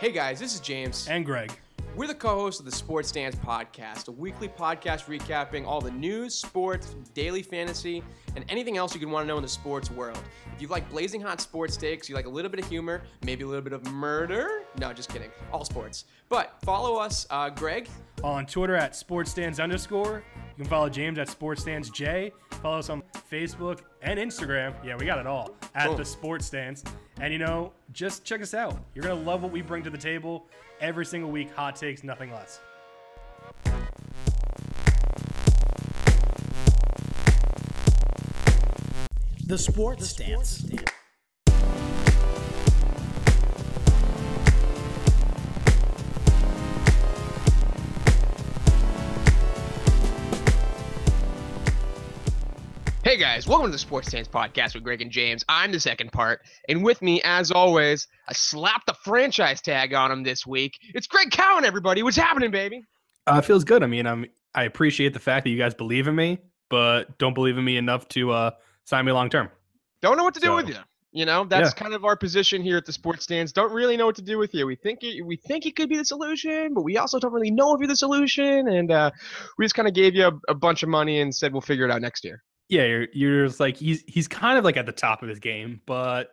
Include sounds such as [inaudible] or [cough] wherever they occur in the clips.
Hey guys, this is James. And Greg. We're the co hosts of the Sports Stance Podcast, a weekly podcast recapping all the news, sports, daily fantasy, and anything else you could want to know in the sports world. If you like blazing hot sports takes, you like a little bit of humor, maybe a little bit of murder. No, just kidding. All sports. But follow us, uh, Greg. On Twitter at sportsstands underscore. You can follow James at sportsstandsj. Follow us on Facebook and Instagram. Yeah, we got it all at Cool. the Sports Stance. And you know, just check us out. You're gonna love what we bring to the table every single week. Hot takes, nothing less. The Sports Stance. Hey guys, welcome to the Sports Stance Podcast with Greg and James. I'm the second part, and with me, as always, I slapped the franchise tag on him this week. It's Greg Cowan, everybody. What's happening, baby? Uh, it feels good. I mean, I'm I appreciate the fact that you guys believe in me, but don't believe in me enough to uh, sign me long term. Don't know what to do with you. You know, that's Yeah. kind of our position here at the Sports Stance. Don't really know what to do with you. We think it, we think it could be the solution, but we also don't really know if you're the solution. And uh, we just kind of gave you a, a bunch of money and said we'll figure it out next year. Yeah, you're you're just like he's he's kind of like at the top of his game, but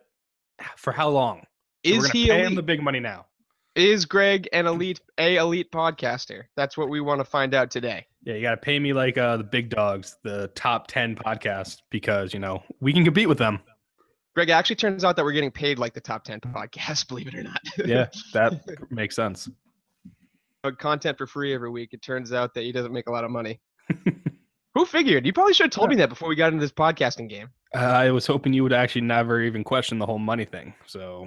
for how long? So Is gonna he pay elite? him the big money now? Is Greg an elite a elite podcaster? That's what we want to find out today. Yeah, you got to pay me like uh, the big dogs, the top ten podcast, because you know we can compete with them. Greg, it actually turns out that we're getting paid like the top 10 podcasts, [laughs] believe it or not. Yeah, that [laughs] makes sense. But content for free every week. It turns out that he doesn't make a lot of money. [laughs] Who figured? You probably should have told me that before we got into this podcasting game. Uh, I was hoping you would actually never even question the whole money thing. So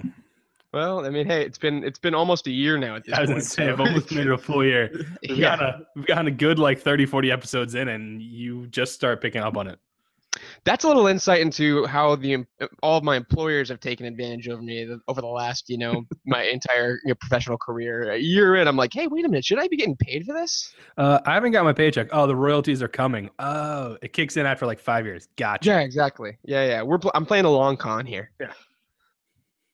Well, I mean, hey, it's been it's been almost a year now at this I was point. say I've almost made it a full year. [laughs] We've yeah. gotten a we've gotten a good like 30, 40 episodes in, and you just start picking up on it. That's a little insight into how the all of my employers have taken advantage of me over the last, you know, my entire you know, professional career. A year in, I'm like, hey, wait a minute, should I be getting paid for this? Uh, I haven't got my paycheck. Oh, the royalties are coming. Oh, it kicks in after like five years. Gotcha. Yeah, exactly. Yeah, yeah. We're pl- I'm playing a long con here. Yeah.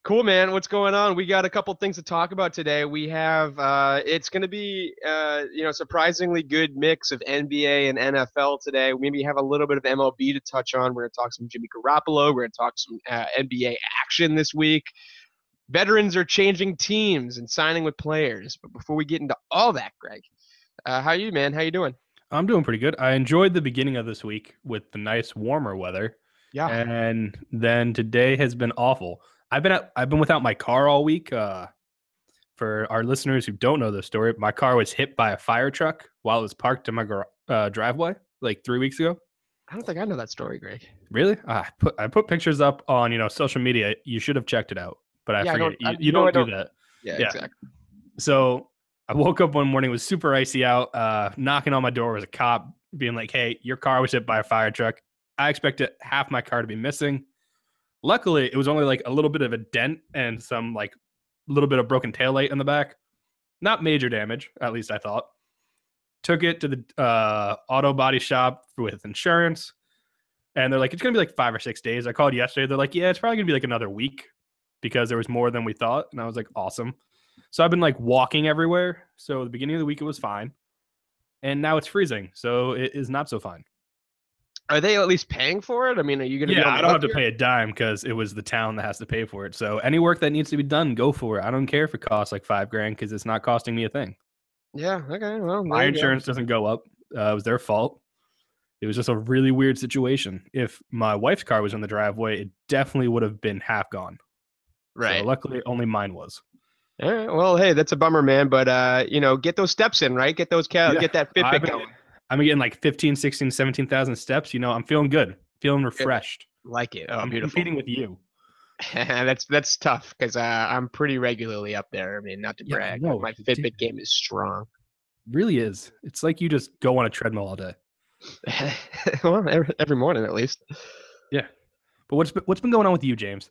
Cool, man. What's going on? We got a couple things to talk about today. We have uh, it's going to be uh, you know surprisingly good mix of NBA and NFL today. We maybe have a little bit of MLB to touch on. We're going to talk some Jimmy Garoppolo. We're going to talk some uh, NBA action this week. Veterans are changing teams and signing with players. But before we get into all that, Greg, uh, how are you, man? How you doing? I'm doing pretty good. I enjoyed the beginning of this week with the nice warmer weather. Yeah. and then today has been awful. I've been at, I've been without my car all week. Uh, for our listeners who don't know the story, my car was hit by a fire truck while it was parked in my gar- uh, driveway like three weeks ago. I don't think I know that story, Greg. Really? Ah, I put I put pictures up on you know social media. You should have checked it out, but I Yeah, I forget don't- you, you no, I don't do don't. that. Yeah, Yeah. exactly. So I woke up one morning, it was super icy out. Uh, knocking on my door was a cop being like, "Hey, your car was hit by a fire truck." I expected half my car to be missing. Luckily, it was only like a little bit of a dent and some like a little bit of broken taillight in the back. Not major damage, at least I thought. Took it to the uh, auto body shop with insurance, and they're like, "It's gonna be like five or six days." I called yesterday. They're like, "Yeah, it's probably gonna be like another week because there was more than we thought." And I was like, "Awesome." So I've been like walking everywhere. So the beginning of the week it was fine. And now it's freezing. So it is not so fine. Are they at least paying for it? I mean, are you going to? Yeah, I don't have to pay a dime because it was the town that has to pay for it. So any work that needs to be done, go for it. I don't care if it costs like five grand because it's not costing me a thing. Yeah. Okay. Well, My you go. insurance doesn't go up. Uh, it was their fault. It was just a really weird situation. If my wife's car was in the driveway, it definitely would have been half gone. So Right. luckily, only mine was. All right. Well, hey, that's a bummer, man. But uh, you know, get those steps in, right? Get those cal- Yeah, get that Fitbit been- going. I'm getting like 15, 16, 17,000 steps. You know, I'm feeling good, feeling refreshed. Like it. Oh, I'm beautiful. competing with you. [laughs] that's that's tough because uh, I'm pretty regularly up there. I mean, not to Yeah, brag, know, my Fitbit game is strong. really is. It's like you just go on a treadmill all day. [laughs] well, every, every morning at least. Yeah, but what's been, what's been going on with you, James?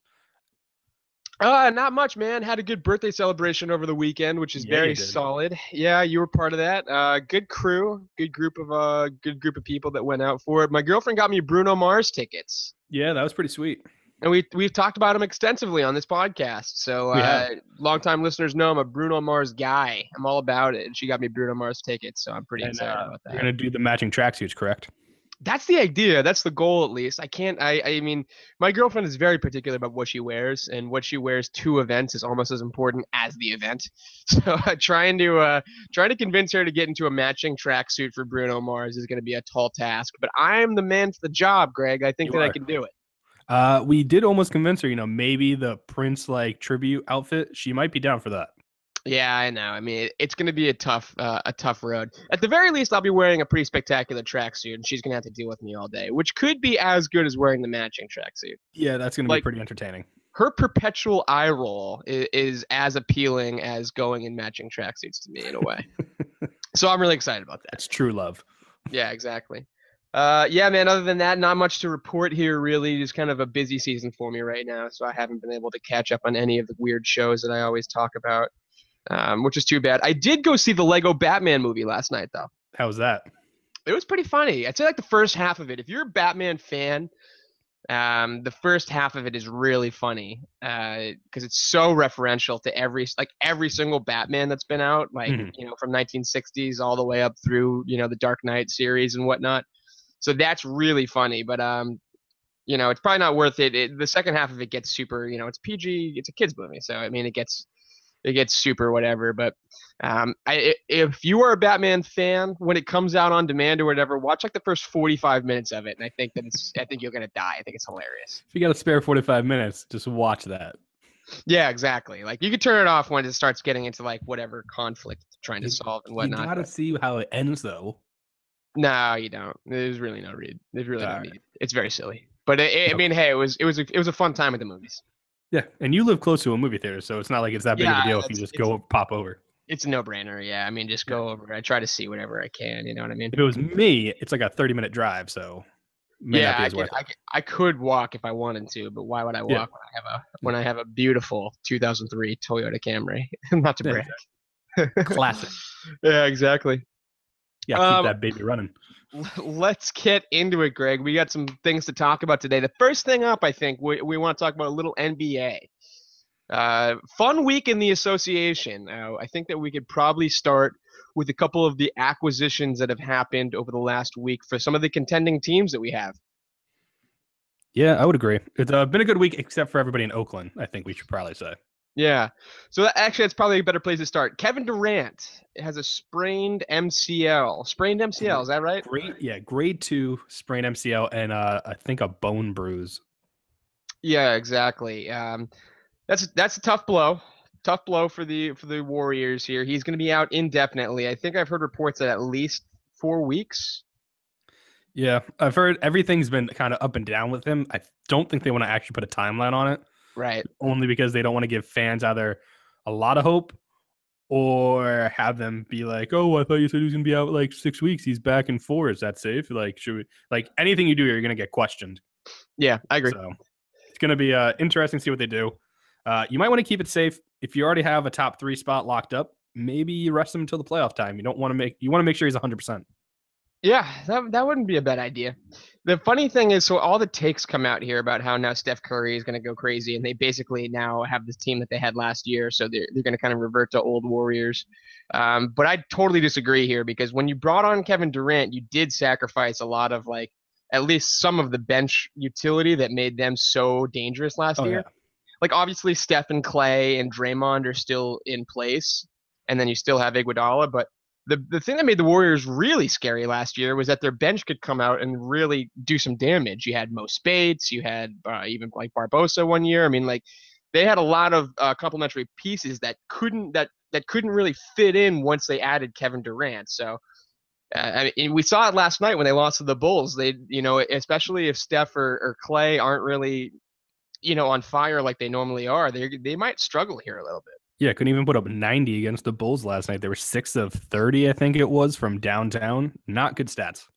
Uh, not much, man. Had a good birthday celebration over the weekend, which is Yeah, very solid. Yeah, you were part of that. Uh, good crew, good group of uh, good group of people that went out for it. My girlfriend got me Bruno Mars tickets. Yeah, that was pretty sweet. and we we've talked about him extensively on this podcast. So uh, longtime listeners know I'm a Bruno Mars guy. I'm all about it, and she got me Bruno Mars tickets, so I'm pretty And, excited uh, about that. You're gonna do the matching tracksuits, correct? That's the idea. That's the goal, at least. I can't. I. I mean, my girlfriend is very particular about what she wears, and what she wears to events is almost as important as the event. [laughs] So uh, trying to uh, trying to convince her to get into a matching tracksuit for Bruno Mars is going to be a tall task. But I'm the man for the job, Greg. I think You that I can do it. Uh, we did almost convince her. You know, maybe the Prince like tribute outfit. She might be down for that. Yeah, I know. I mean, it's going to be a tough, uh, a tough road. At the very least, I'll be wearing a pretty spectacular tracksuit, and she's going to have to deal with me all day, which could be as good as wearing the matching tracksuit. Yeah, that's gonna Like- be pretty entertaining. Her perpetual eye roll is, is as appealing as going in matching tracksuits to me in a way. [laughs] so I'm really excited about that. It's true love. Yeah, exactly. Uh, yeah, man. Other than that, not much to report here. Really, just kind of a busy season for me right now, so I haven't been able to catch up on any of the weird shows that I always talk about, um, which is too bad. I did go see the Lego Batman movie last night, though. How was that? It was pretty funny. I'd say like the first half of it. If you're a Batman fan, um, the first half of it is really funny because it's so referential to every like every single Batman that's been out, like Mhm. you know from 1960s all the way up through you know the Dark Knight series and whatnot. So that's really funny, but um, you know it's probably not worth it. it. The second half of it gets super, you know, it's PG, it's a kids movie, so I mean it gets it gets super whatever. But um, I, i- if you are a Batman fan, when it comes out on demand or whatever, watch like the first 45 minutes of it, and I think that it's, I think you're gonna die. I think it's hilarious. If you got a spare 45 minutes, just watch that. Yeah, exactly. Like you could turn it off when it starts getting into like whatever conflict trying to You- solve and whatnot. You gotta but- see how it ends, though. No, you don't. There's really no read. There's really no Alright. need. It's very silly. But it, it- I mean, hey, it was it was a, it was a fun time at the movies. Yeah, and you live close to a movie theater, so it's not like it's that big of a deal if you just go pop over. It's a no brainer. Yeah, I mean, just go over. I try to see whatever I can. You know what I mean? If it was me, it's like a 30 minute drive, so yeah, I could, I, could, I could walk if I wanted to, but why would I walk Yeah. when I have a when I have a beautiful 2003 Toyota Camry? [laughs] Not to Yeah, brag. Classic. [laughs] yeah, exactly. Yeah, keep Um, that baby running. [laughs] Let's get into it, Greg. We got some things to talk about today. The first thing up, I think, we, we want to talk about a little NBA. Uh, fun week in the association. Uh, I think that we could probably start with a couple of the acquisitions that have happened over the last week for some of the contending teams that we have. Yeah, I would agree. It's uh, been a good week, except for everybody in Oakland. I think we should probably say. Yeah. So that, actually, that's probably a better place to start. Kevin Durant has a sprained MCL. Sprained MCL, is that right? Great, yeah, grade two sprained MCL and uh, I think a bone bruise. Yeah, exactly. Um, that's that's a tough blow. Tough blow for the for the Warriors here. He's going to be out indefinitely. I think I've heard reports that at least four weeks. Yeah, I've heard everything's been kind of up and down with him. I don't think they want to actually put a timeline on it, Right. only because they don't want to give fans either a lot of hope or have them be like, "Oh, I thought you said he was gonna be out like six weeks. He's back in four. Is that safe? Like, should we like anything you do, here, you're gonna get questioned." Yeah, I agree. So it's going to be uh, interesting to see what they do. Uh, you might want to keep it safe. If you already have a top three spot locked up, maybe you rest him until the playoff time. You don't want to make you want to make sure he's 100. percent Yeah, that that wouldn't be a bad idea. The funny thing is, so all the takes come out here about how now Steph Curry is going to go crazy, and they basically now have this team that they had last year, so they're they're going to kind of revert to old Warriors. Um, but I totally disagree here because when you brought on Kevin Durant, you did sacrifice a lot of like at least some of the bench utility that made them so dangerous last Oh year. yeah, Like obviously Steph and Clay and Draymond are still in place, and then you still have Iguodala, but the the thing that made the Warriors really scary last year was that their bench could come out and really do some damage. You had Mo Speights, you had uh, even like Barbosa one year. I mean, like they had a lot of uh, complementary pieces that couldn't that that couldn't really fit in once they added Kevin Durant. So. Uh, I mean, we saw it last night when they lost to the Bulls. They, you know, especially if Steph or, or Clay aren't really, you know, on fire like they normally are, they they might struggle here a little bit. Yeah. Couldn't even put up 90 against the Bulls last night. They were six of 30, I think it was, from downtown. Not good stats.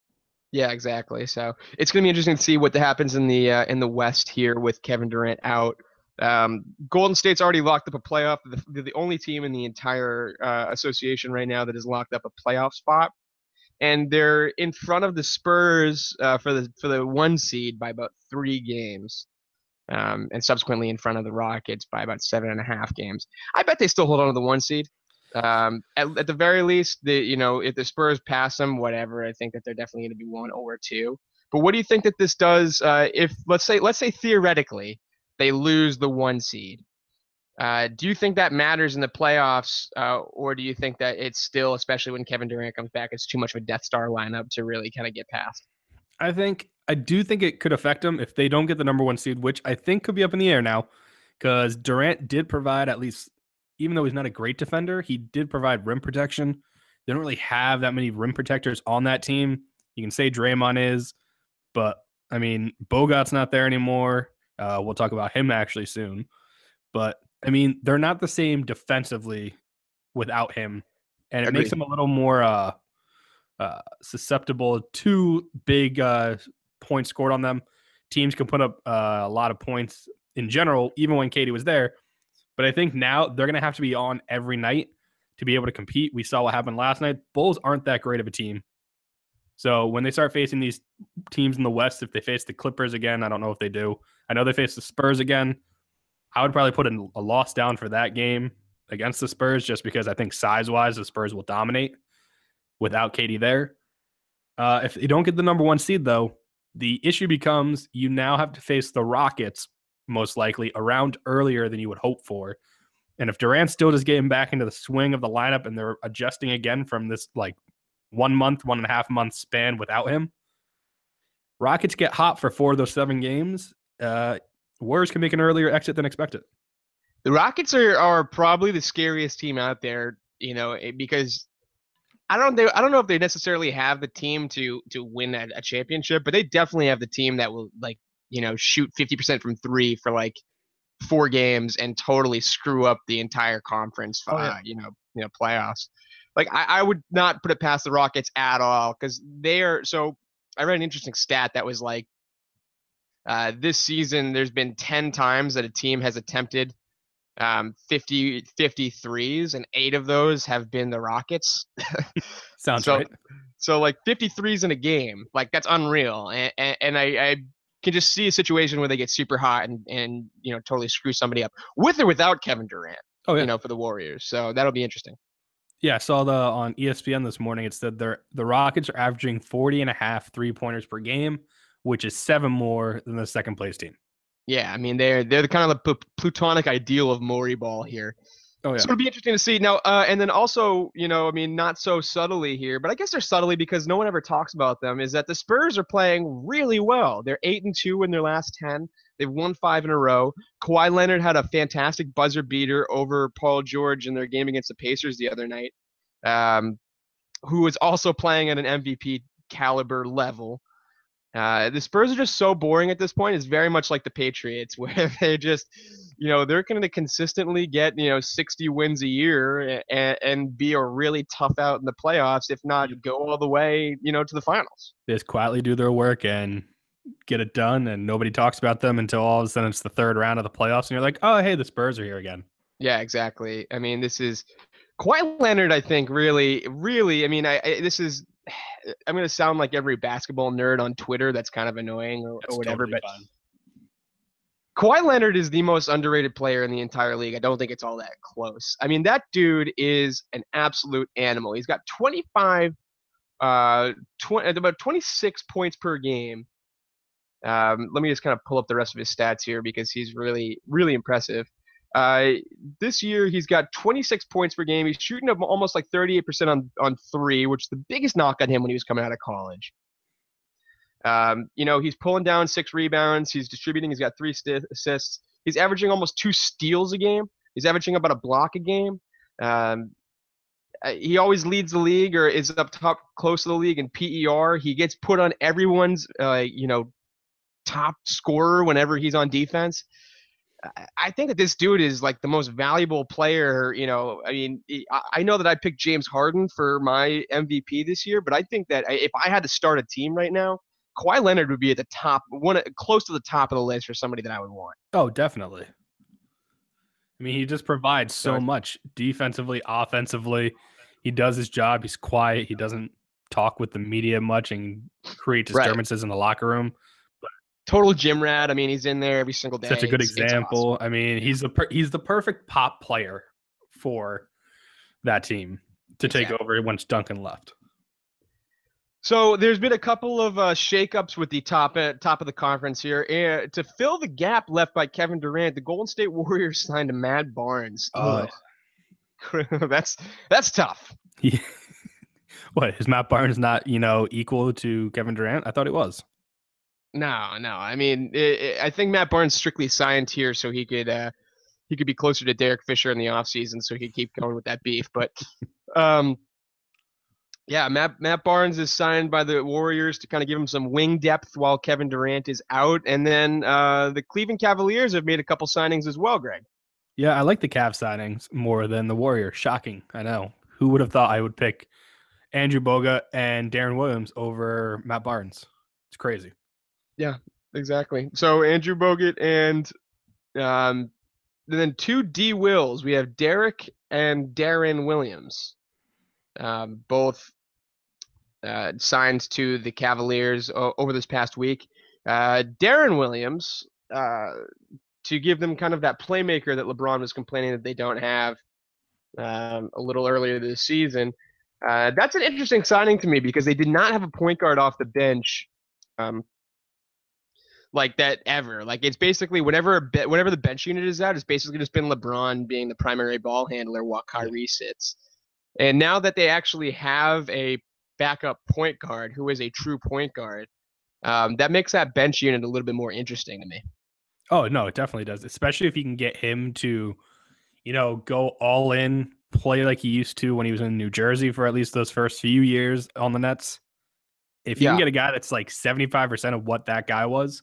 Yeah, exactly. So it's going to be interesting to see what happens in the uh, in the West here with Kevin Durant out. Um, Golden State's already locked up a playoff. The- They're the only team in the entire uh, association right now that has locked up a playoff spot, and they're in front of the Spurs uh, for the for the one seed by about three games. Um, and subsequently in front of the Rockets by about seven and a half games. I bet they still hold on to the one seed. Um, at, at the very least, the you know if the Spurs pass them, whatever, I think that they're definitely going to be one or two. But what do you think that this does uh, if let's say let's say theoretically they lose the one seed? Uh, do you think that matters in the playoffs, uh, or do you think that it's still, especially when Kevin Durant comes back, it's too much of a Death Star lineup to really kind of get past? I think I do think it could affect them if they don't get the number one seed, which I think could be up in the air now, because Durant did provide at least, even though he's not a great defender, he did provide rim protection. They don't really have that many rim protectors on that team. You can say Draymond is, but I mean Bogut's not there anymore. Uh, we'll talk about him actually soon, but I mean, they're not the same defensively without him, and it Agreed. makes them a little more uh, uh, susceptible to big uh, points scored on them. Teams can put up uh, a lot of points in general, even when KD was there. But I think now they're going to have to be on every night to be able to compete. We saw what happened last night. Bulls aren't that great of a team. So when they start facing these teams in the West, if they face the Clippers again, I don't know if they do. I know they face the Spurs again. I would probably put a, a loss down for that game against the Spurs just because I think size wise, the Spurs will dominate without KD there. Uh, if they don't get the number one seed, though, the issue becomes you now have to face the Rockets most likely around earlier than you would hope for. And if Durant still just getting back into the swing of the lineup and they're adjusting again from this like one month, one and a half month span without him, Rockets get hot for four of those seven games. Uh, Warriors can make an earlier exit than expected. The Rockets are, are probably the scariest team out there, you know, eh, because I don't they, I don't know if they necessarily have the team to to win a, a championship, but they definitely have the team that will like you know shoot fifty percent from three for like four games and totally screw up the entire conference, uh, Oh, yeah. you know, you know playoffs. Like I, I would not put it past the Rockets at all because they are so. I read an interesting stat that was like uh, this season there's been 10 times that a team has attempted um, 50 53s and eight of those have been the rockets [laughs] Sounds So- right. so like 53s in a game like that's unreal and, and, and I, I can just see a situation where they get super hot and, and you know totally screw somebody up with or without kevin durant Oh yeah. you know for the warriors so that'll be interesting Yeah, I saw the on ESPN this morning. It said they're the Rockets are averaging 40 and a half three pointers per game, which is seven more than the second place team. Yeah i mean they're they're the kind of the pl- plutonic ideal of Morey ball here Oh So it'll be interesting to see now. Uh, and then also, you know, I mean, not so subtly here, but I guess they're subtly because no one ever talks about them. Is that the Spurs are playing really well? They're eight and two in their last ten. They've won five in a row. Kawhi Leonard had a fantastic buzzer beater over Paul George in their game against the Pacers the other night, um, who was also playing at an MVP caliber level. Uh, the Spurs are just so boring at this point. It's very much like the Patriots, [laughs] where they just, you know, they're going to consistently get, you know, 60 wins a year and, and be a really tough out in the playoffs, if not go all the way, you know, to the finals. They just quietly do their work and get it done, and nobody talks about them until all of a sudden it's the third round of the playoffs, and you're like, oh hey, the Spurs are here again. Yeah, exactly. I mean, this is Kawhi Leonard. I think really, really. I mean, I, I this is. I'm going to sound like every basketball nerd on Twitter. That's kind of annoying or, or whatever. totally but fine. Kawhi Leonard is the most underrated player in the entire league. I don't think it's all that close. I mean, that dude is an absolute animal. He's got 25, uh, 20, about 26 points per game. Um, let me just kind of pull up the rest of his stats here because he's really, really impressive. Uh, this year he's got 26 points per game. He's shooting up almost like 38% on on three, which is the biggest knock on him when he was coming out of college. Um, you know, he's pulling down six rebounds. He's distributing. He's got three sti- assists. He's averaging almost two steals a game. He's averaging about a block a game. Um, he always leads the league or is up top close to the league in PER. He gets put on everyone's, uh, you know, top scorer whenever he's on defense. I- think that this dude is like the most valuable player. You know, I mean, I- know that I picked James Harden for my MVP this year, but I think that if I had to start a team right now, Kawhi Leonard would be at the top, one uh, close to the top of the list for somebody that I would want. Oh, definitely. I mean, he just provides so Sorry. much defensively, offensively. He does his job. He's quiet. He doesn't talk with the media much and create Right. disturbances in the locker room. Total gym rat. I mean, he's in there every single day. Such a good It's- it's example. awesome. I mean, he's the per- he's the perfect pop player for that team to take Exactly. over once Duncan left. So there's been a couple of uh, shakeups with the top uh, top of the conference here. Uh, to fill the gap left by Kevin Durant, the Golden State Warriors [laughs] signed a Matt Barnes. Ugh. [laughs] that's that's tough. He, [laughs] what is Matt Barnes not you know equal to Kevin Durant? I thought it was. No, no. I mean, i i I think Matt Barnes strictly signed here so he could uh, he could be closer to Derek Fisher in the offseason so he could keep going with that beef. But um, yeah, Matt Matt Barnes is signed by the Warriors to kind of give him some wing depth while Kevin Durant is out, and then uh, the Cleveland Cavaliers have made a couple signings as well. Greg. Yeah, I like the Cavs signings more than the Warriors. Shocking, I know. Who would have thought I would pick Andrew Bogut and Deron Williams over Matt Barnes? It's crazy. Yeah, exactly. So Andrew Bogut and um, then two D Wills. We have Derrick and Deron Williams, um, both uh, signed to the Cavaliers o- over this past week. Uh, Deron Williams uh, to give them kind of that playmaker that LeBron was complaining that they don't have um, a little earlier this season. Uh, that's an interesting signing to me because they did not have a point guard off the bench um, like that ever. Like it's basically whenever a be- whenever the bench unit is out, it's basically just been LeBron being the primary ball handler while Kyrie sits. And now that they actually have a backup point guard who is a true point guard, um, that makes that bench unit a little bit more interesting to me. Oh no, it definitely does. Especially if you can get him to, you know, go all in, play like he used to when he was in New Jersey for at least those first few years on the Nets. If you Yeah. can get a guy that's like seventy five percent of what that guy was,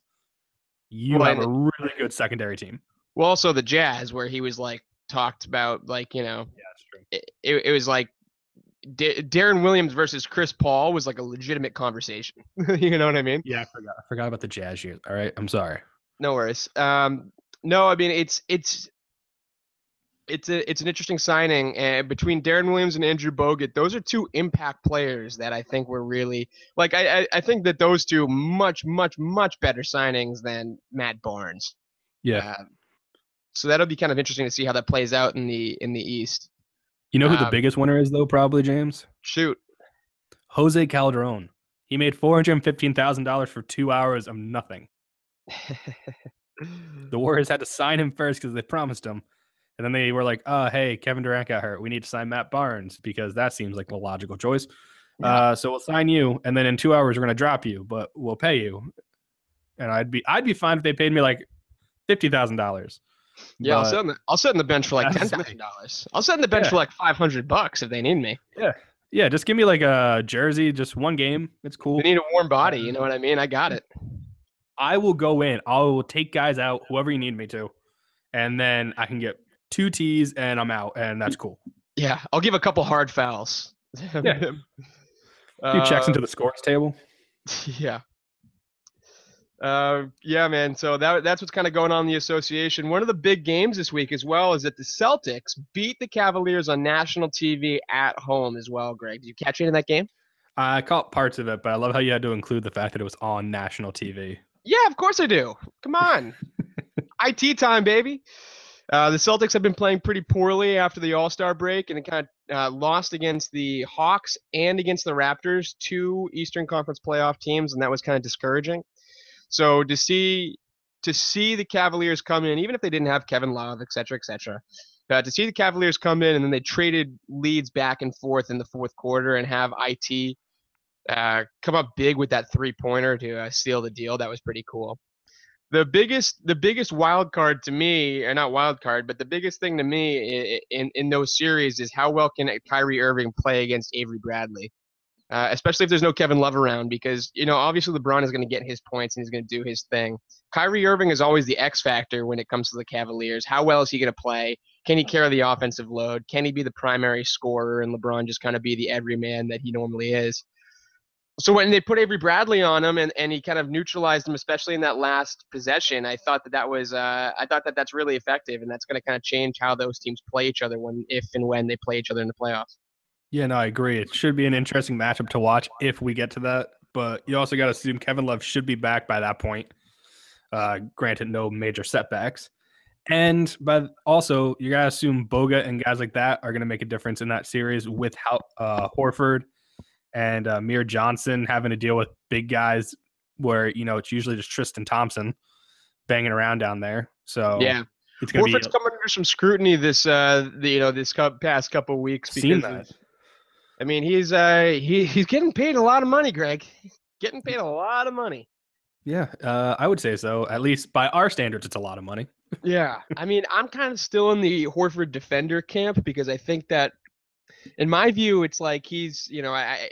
you Well, have a really good secondary team. Well, also the Jazz, where he was like talked about, like you know, Yeah, that's true. it, it, it was like D- Deron Williams versus Chris Paul was like a legitimate conversation. [laughs] you know what I mean? Yeah, I forgot. I forgot about the Jazz years. All right, I'm sorry. No worries. Um, no, I mean it's it's it's a it's an interesting signing and between Deron Williams and Andrew Bogut. Those are two impact players that I think were really like I I, I think that those two much much much better signings than Matt Barnes. Yeah, Uh, so that'll be kind of interesting to see how that plays out in the in the East. you know who the um, biggest winner is though? Probably James Shoot. Jose Calderon. He made four hundred fifteen thousand dollars for two hours of nothing. [laughs] The Warriors had to sign him first because they promised him. And then they were like, "Oh, hey, Kevin Durant got hurt. We need to sign Matt Barnes because that seems like the logical choice. Yeah. Uh, so we'll sign you, and then in two hours we're gonna drop you, but we'll pay you. And I'd be I'd be fine if they paid me like fifty thousand dollars. yeah, I'll sit on the I'll sit on the bench for like ten thousand dollars. I'll sit on the bench Yeah. for like five hundred bucks if they need me. Yeah, yeah, just give me like a jersey, just one game. It's cool. They need a warm body. You know what I mean? I got it. I will go in. I will take guys out, whoever you need me to, and then I can get two tees and I'm out, and that's cool. Yeah, I'll give a couple hard fouls. Yeah. [laughs] Do checks Uh, into the scores table. [laughs] yeah. Uh, yeah, man. So that that's what's kind of going on in the association. One of the big games this week as well is that the Celtics beat the Cavaliers on national TV at home as well. Greg, did you catch any of that game? I caught parts of it, but I love how you had to include the fact that it was on national TV. Yeah, of course I do. Come on, [laughs] IT time, baby. Uh, the Celtics have been playing pretty poorly after the All Star break, and it kind of uh, lost against the Hawks and against the Raptors, two Eastern Conference playoff teams, and that was kind of discouraging. So to see to see the Cavaliers come in, even if they didn't have Kevin Love, et cetera, et cetera, uh, to see the Cavaliers come in and then they traded leads back and forth in the fourth quarter and have IT uh, come up big with that three pointer to uh, seal the deal. That was pretty cool. The biggest, the biggest wild card to me, or not wild card, but the biggest thing to me in in those series is how well can Kyrie Irving play against Avery Bradley, uh, especially if there's no Kevin Love around, because you know obviously LeBron is going to get his points and he's going to do his thing. Kyrie Irving is always the X factor when it comes to the Cavaliers. How well is he going to play? Can he carry the offensive load? Can he be the primary scorer and LeBron just kind of be the everyman that he normally is? So when they put Avery Bradley on him and, and he kind of neutralized him, especially in that last possession, I thought that that was uh, I thought that that's really effective and that's going to kind of change how those teams play each other when if and when they play each other in the playoffs. Yeah, no, I agree. It should be an interesting matchup to watch if we get to that. But you also got to assume Kevin Love should be back by that point. Uh, granted, no major setbacks. And but also you gotta assume Bogut and guys like that are gonna make a difference in that series with how uh, Horford and uh, Mir Johnson having to deal with big guys where you know it's usually just Tristan Thompson banging around down there. So Yeah, it's gonna Horford's be coming under some scrutiny this uh the, you know this past couple weeks because of- I mean he's uh he he's getting paid a lot of money, Greg. [laughs] Getting paid a lot of money. Yeah, uh, I would say so. At least by our standards, it's a lot of money. [laughs] Yeah, I mean, I'm kind of still in the Horford defender camp because I think that, in my view, it's like he's, you know, I,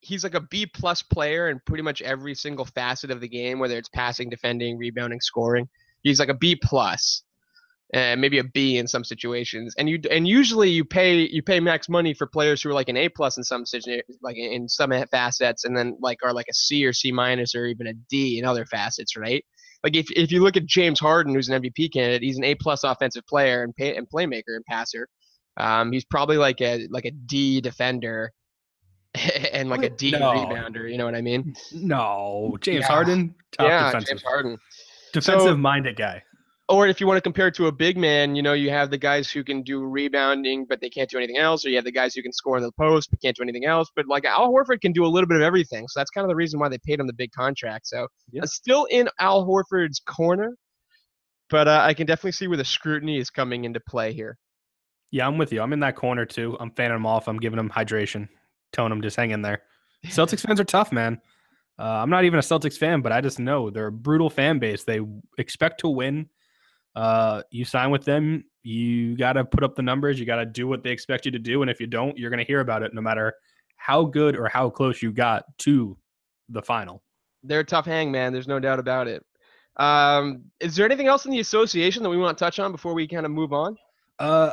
he's like a B plus player in pretty much every single facet of the game, whether it's passing, defending, rebounding, scoring. He's like a B plus, and maybe a B in some situations. And you and usually you pay you pay max money for players who are like an A plus in some like in some facets, and then like are like a C or C minus or even a D in other facets, right? like if, if you look at James Harden, who's an MVP candidate, he's an A plus offensive player and pay, and playmaker and passer. Um, he's probably like a like a D defender [laughs] and like a D No. rebounder. You know what I mean? No, James Yeah. Harden, top yeah, defensive, James Harden. defensive minded guy. Or if you want to compare it to a big man, you know, you have the guys who can do rebounding, but they can't do anything else, or you have the guys who can score in the post but can't do anything else. But like Al Horford can do a little bit of everything, so that's kind of the reason why they paid him the big contract. So Yeah. Still in Al Horford's corner, but uh, I can definitely see where the scrutiny is coming into play here. Yeah, I'm with you. I'm in that corner too. I'm fanning them off. I'm giving them hydration, telling them, just hang in there. [laughs] Celtics fans are tough, man. Uh, I'm not even a Celtics fan, but I just know they're a brutal fan base. They expect to win. Uh, you sign with them, you got to put up the numbers. You got to do what they expect you to do, and if you don't, you're going to hear about it, no matter how good or how close you got to the final. They're a tough hang, man. There's no doubt about it. Um, is there anything else in the association that we want to touch on before we kind of move on? Uh,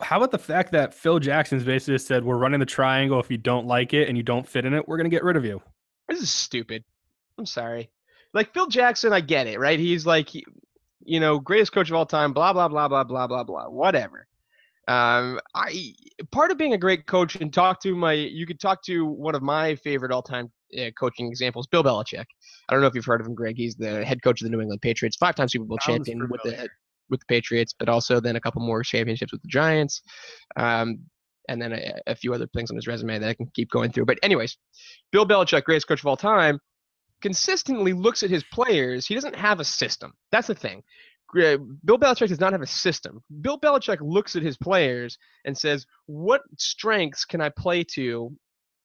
how about the fact that Phil Jackson's basically said, "We're running the triangle. If you don't like it and you don't fit in it, we're going to get rid of you." This is stupid. I'm sorry. Like Phil Jackson, I get it, right? He's like, you know, greatest coach of all time. Blah blah blah blah blah blah blah. Whatever. Um, I part of being a great coach and talk to my. You could talk to one of my favorite all-time uh, coaching examples, Bill Belichick. I don't know if you've heard of him, Greg. He's the head coach of the New England Patriots, five-time Super Bowl Sounds champion with the familiar. With the Patriots, but also then a couple more championships with the Giants. Um, and then a, a few other things on his resume that I can keep going through. But anyways, Bill Belichick, greatest coach of all time, consistently looks at his players. He doesn't have a system. That's the thing. Bill Belichick does not have a system. Bill Belichick looks at his players and says, "What strengths can I play to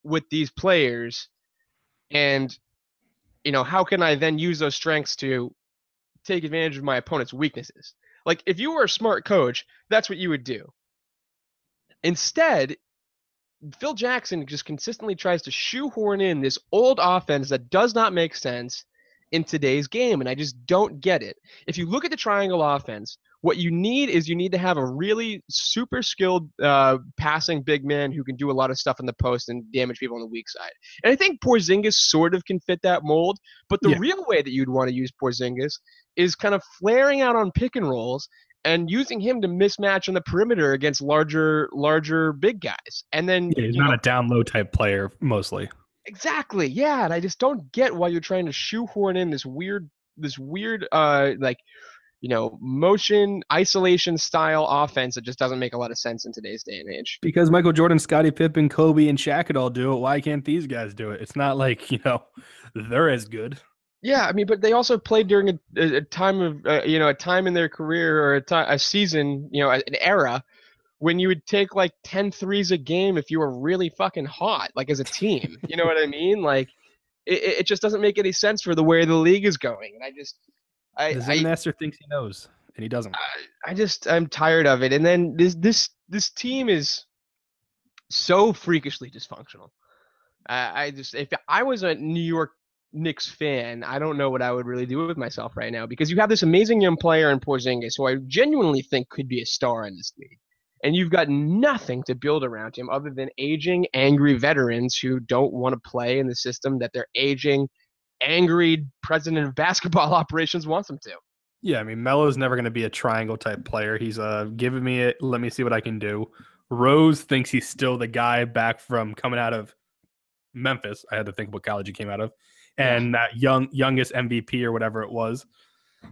with these players?" And you know, how can I then use those strengths to take advantage of my opponent's weaknesses? Like if you were a smart coach, that's what you would do. Instead, Phil Jackson just consistently tries to shoehorn in this old offense that does not make sense in today's game, and I just don't get it. If you look at the triangle offense, what you need is you need to have a really super skilled uh, passing big man who can do a lot of stuff in the post and damage people on the weak side. And I think Porzingis sort of can fit that mold, but the Yeah. real way that you'd want to use Porzingis is kind of flaring out on pick and rolls and using him to mismatch on the perimeter against larger larger big guys. And then Yeah, he's you know, not a down low type player mostly. Exactly. Yeah, and I just don't get why you're trying to shoehorn in this weird this weird uh like you know, motion isolation style offense that just doesn't make a lot of sense in today's day and age. Because Michael Jordan, Scottie Pippen, Kobe, and Shaq could all do it. Why can't these guys do it? It's not like you know they're as good. Yeah, I mean, but they also played during a, a, time of uh, you know a time in their career or a, ti a season, you know, an era when you would take like 10 threes a game if you were really fucking hot, like as a team. You know what I mean? Like it, it just doesn't make any sense for the way the league is going. And I just I, The I Zen master thinks he knows, and he doesn't. I just I'm tired of it. And then this this this team is so freakishly dysfunctional. I, I just if I was a New York Knicks fan, I don't know what I would really do with myself right now because you have this amazing young player in Porzingis who I genuinely think could be a star in this league. And you've got nothing to build around him other than aging, angry veterans who don't want to play in the system that their aging, angry president of [laughs] basketball operations wants them to. Yeah, I mean Melo's never going to be a triangle type player. He's uh giving me it. Let me see what I can do. Rose thinks he's still the guy back from coming out of Memphis. I had to think what college he came out of, and that young youngest MVP or whatever it was.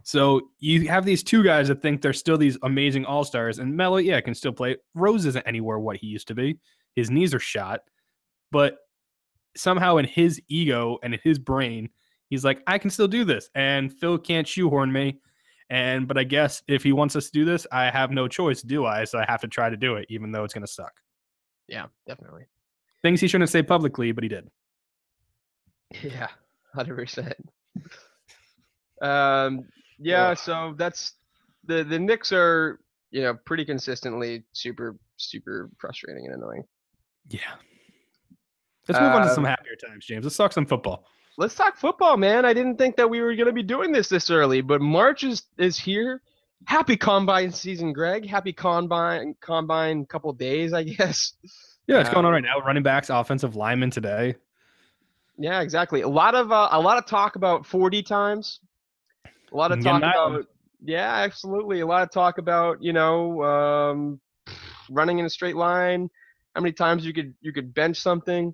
So you have these two guys that think they're still these amazing all stars, and Melo, yeah, can still play. Rose isn't anywhere what he used to be. His knees are shot, but somehow in his ego and in his brain, he's like, I can still do this, and Phil can't shoehorn me. And but I guess if he wants us to do this, I have no choice, do I? So I have to try to do it, even though it's going to suck. Yeah, definitely. Things he shouldn't say publicly, but he did. [laughs] Yeah, hundred percent. Um, yeah, Ugh. so that's the the Knicks are you know pretty consistently super super frustrating and annoying. Yeah. Let's move on to Uh, some happier times, James. Let's talk some football. Let's talk football, man. I didn't think that we were gonna be doing this this early, but March is is here. Happy combine season, Greg. Happy combine combine couple days, I [laughs] guess. Yeah, it's going on um, right now. Running backs, offensive linemen today. Yeah, exactly. A lot of uh, a lot of talk about 40 times. A lot of talk getting that one. about yeah, absolutely. A lot of talk about you know um, running in a straight line. How many times you could you could bench something?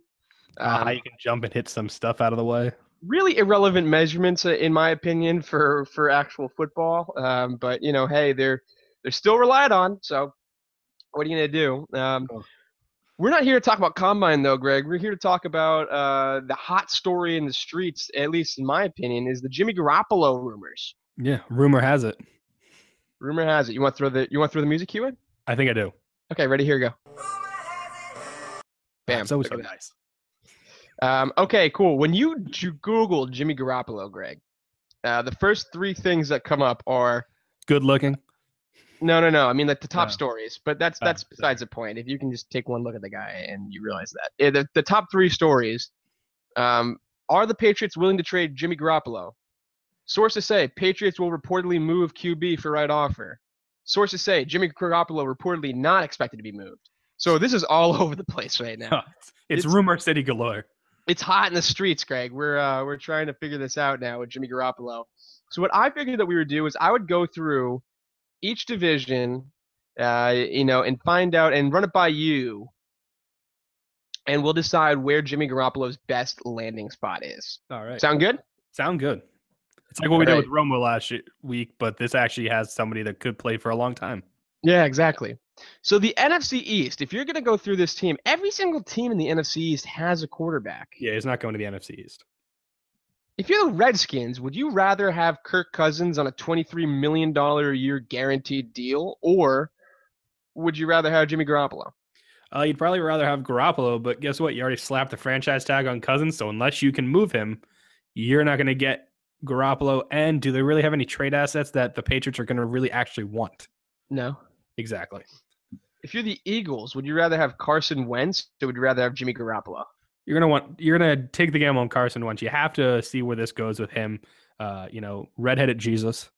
Uh, how Um, you can jump and hit some stuff out of the way. really irrelevant measurements, uh, in my opinion, for for actual football. Um, but you know, hey, they're they're still relied on. So what are you gonna do? Um, Cool. We're not here to talk about combine though, Greg. We're here to talk about uh, the hot story in the streets, at least in my opinion, is the Jimmy Garoppolo rumors. Yeah, rumor has it. Rumor has it. You want to throw the you want to throw the music cue in? I think I do. Okay, ready? Here we go. Bam. It's always so nice. Um, okay, cool. When you Google Jimmy Garoppolo, Greg, uh, the first three things that come up are Good looking. No, no, no. I mean like the top Oh. stories, but that's Oh, that's sorry. besides the point. If you can just take one look at the guy and you realize that the the top three stories, um, are the Patriots willing to trade Jimmy Garoppolo? Sources say Patriots will reportedly move QB for right offer. Sources say Jimmy Garoppolo reportedly not expected to be moved. So this is all [laughs] over the place right now. [laughs] it's, It's- rumor city galore. it's hot in the streets, Greg. We're uh, we're trying to figure this out now with Jimmy Garoppolo. So what I figured that we would do is I would go through each division, uh, you know, and find out and run it by you, and we'll decide where Jimmy Garoppolo's best landing spot is. All right. Sound good? Sound good. It's like what we did with Romo last week, but this actually has somebody that could play for a long time. Yeah, exactly. So the NFC East, if you're gonna go through this team, every single team in the NFC East has a quarterback. Yeah, he's not going to the NFC East. If you're the Redskins, would you rather have Kirk Cousins on a $23 million a year guaranteed deal, or would you rather have Jimmy Garoppolo? Uh, you'd probably rather have Garoppolo, but guess what? You already slapped the franchise tag on Cousins, so unless you can move him, you're not going to get Garoppolo. And do they really have any trade assets that the Patriots are going to really actually want? No. Exactly. If you're the Eagles, would you rather have Carson Wentz, or would you rather have Jimmy Garoppolo? You're gonna want you're gonna take the gamble on Carson Wentz. You have to see where this goes with him. Uh, you know, redheaded Jesus.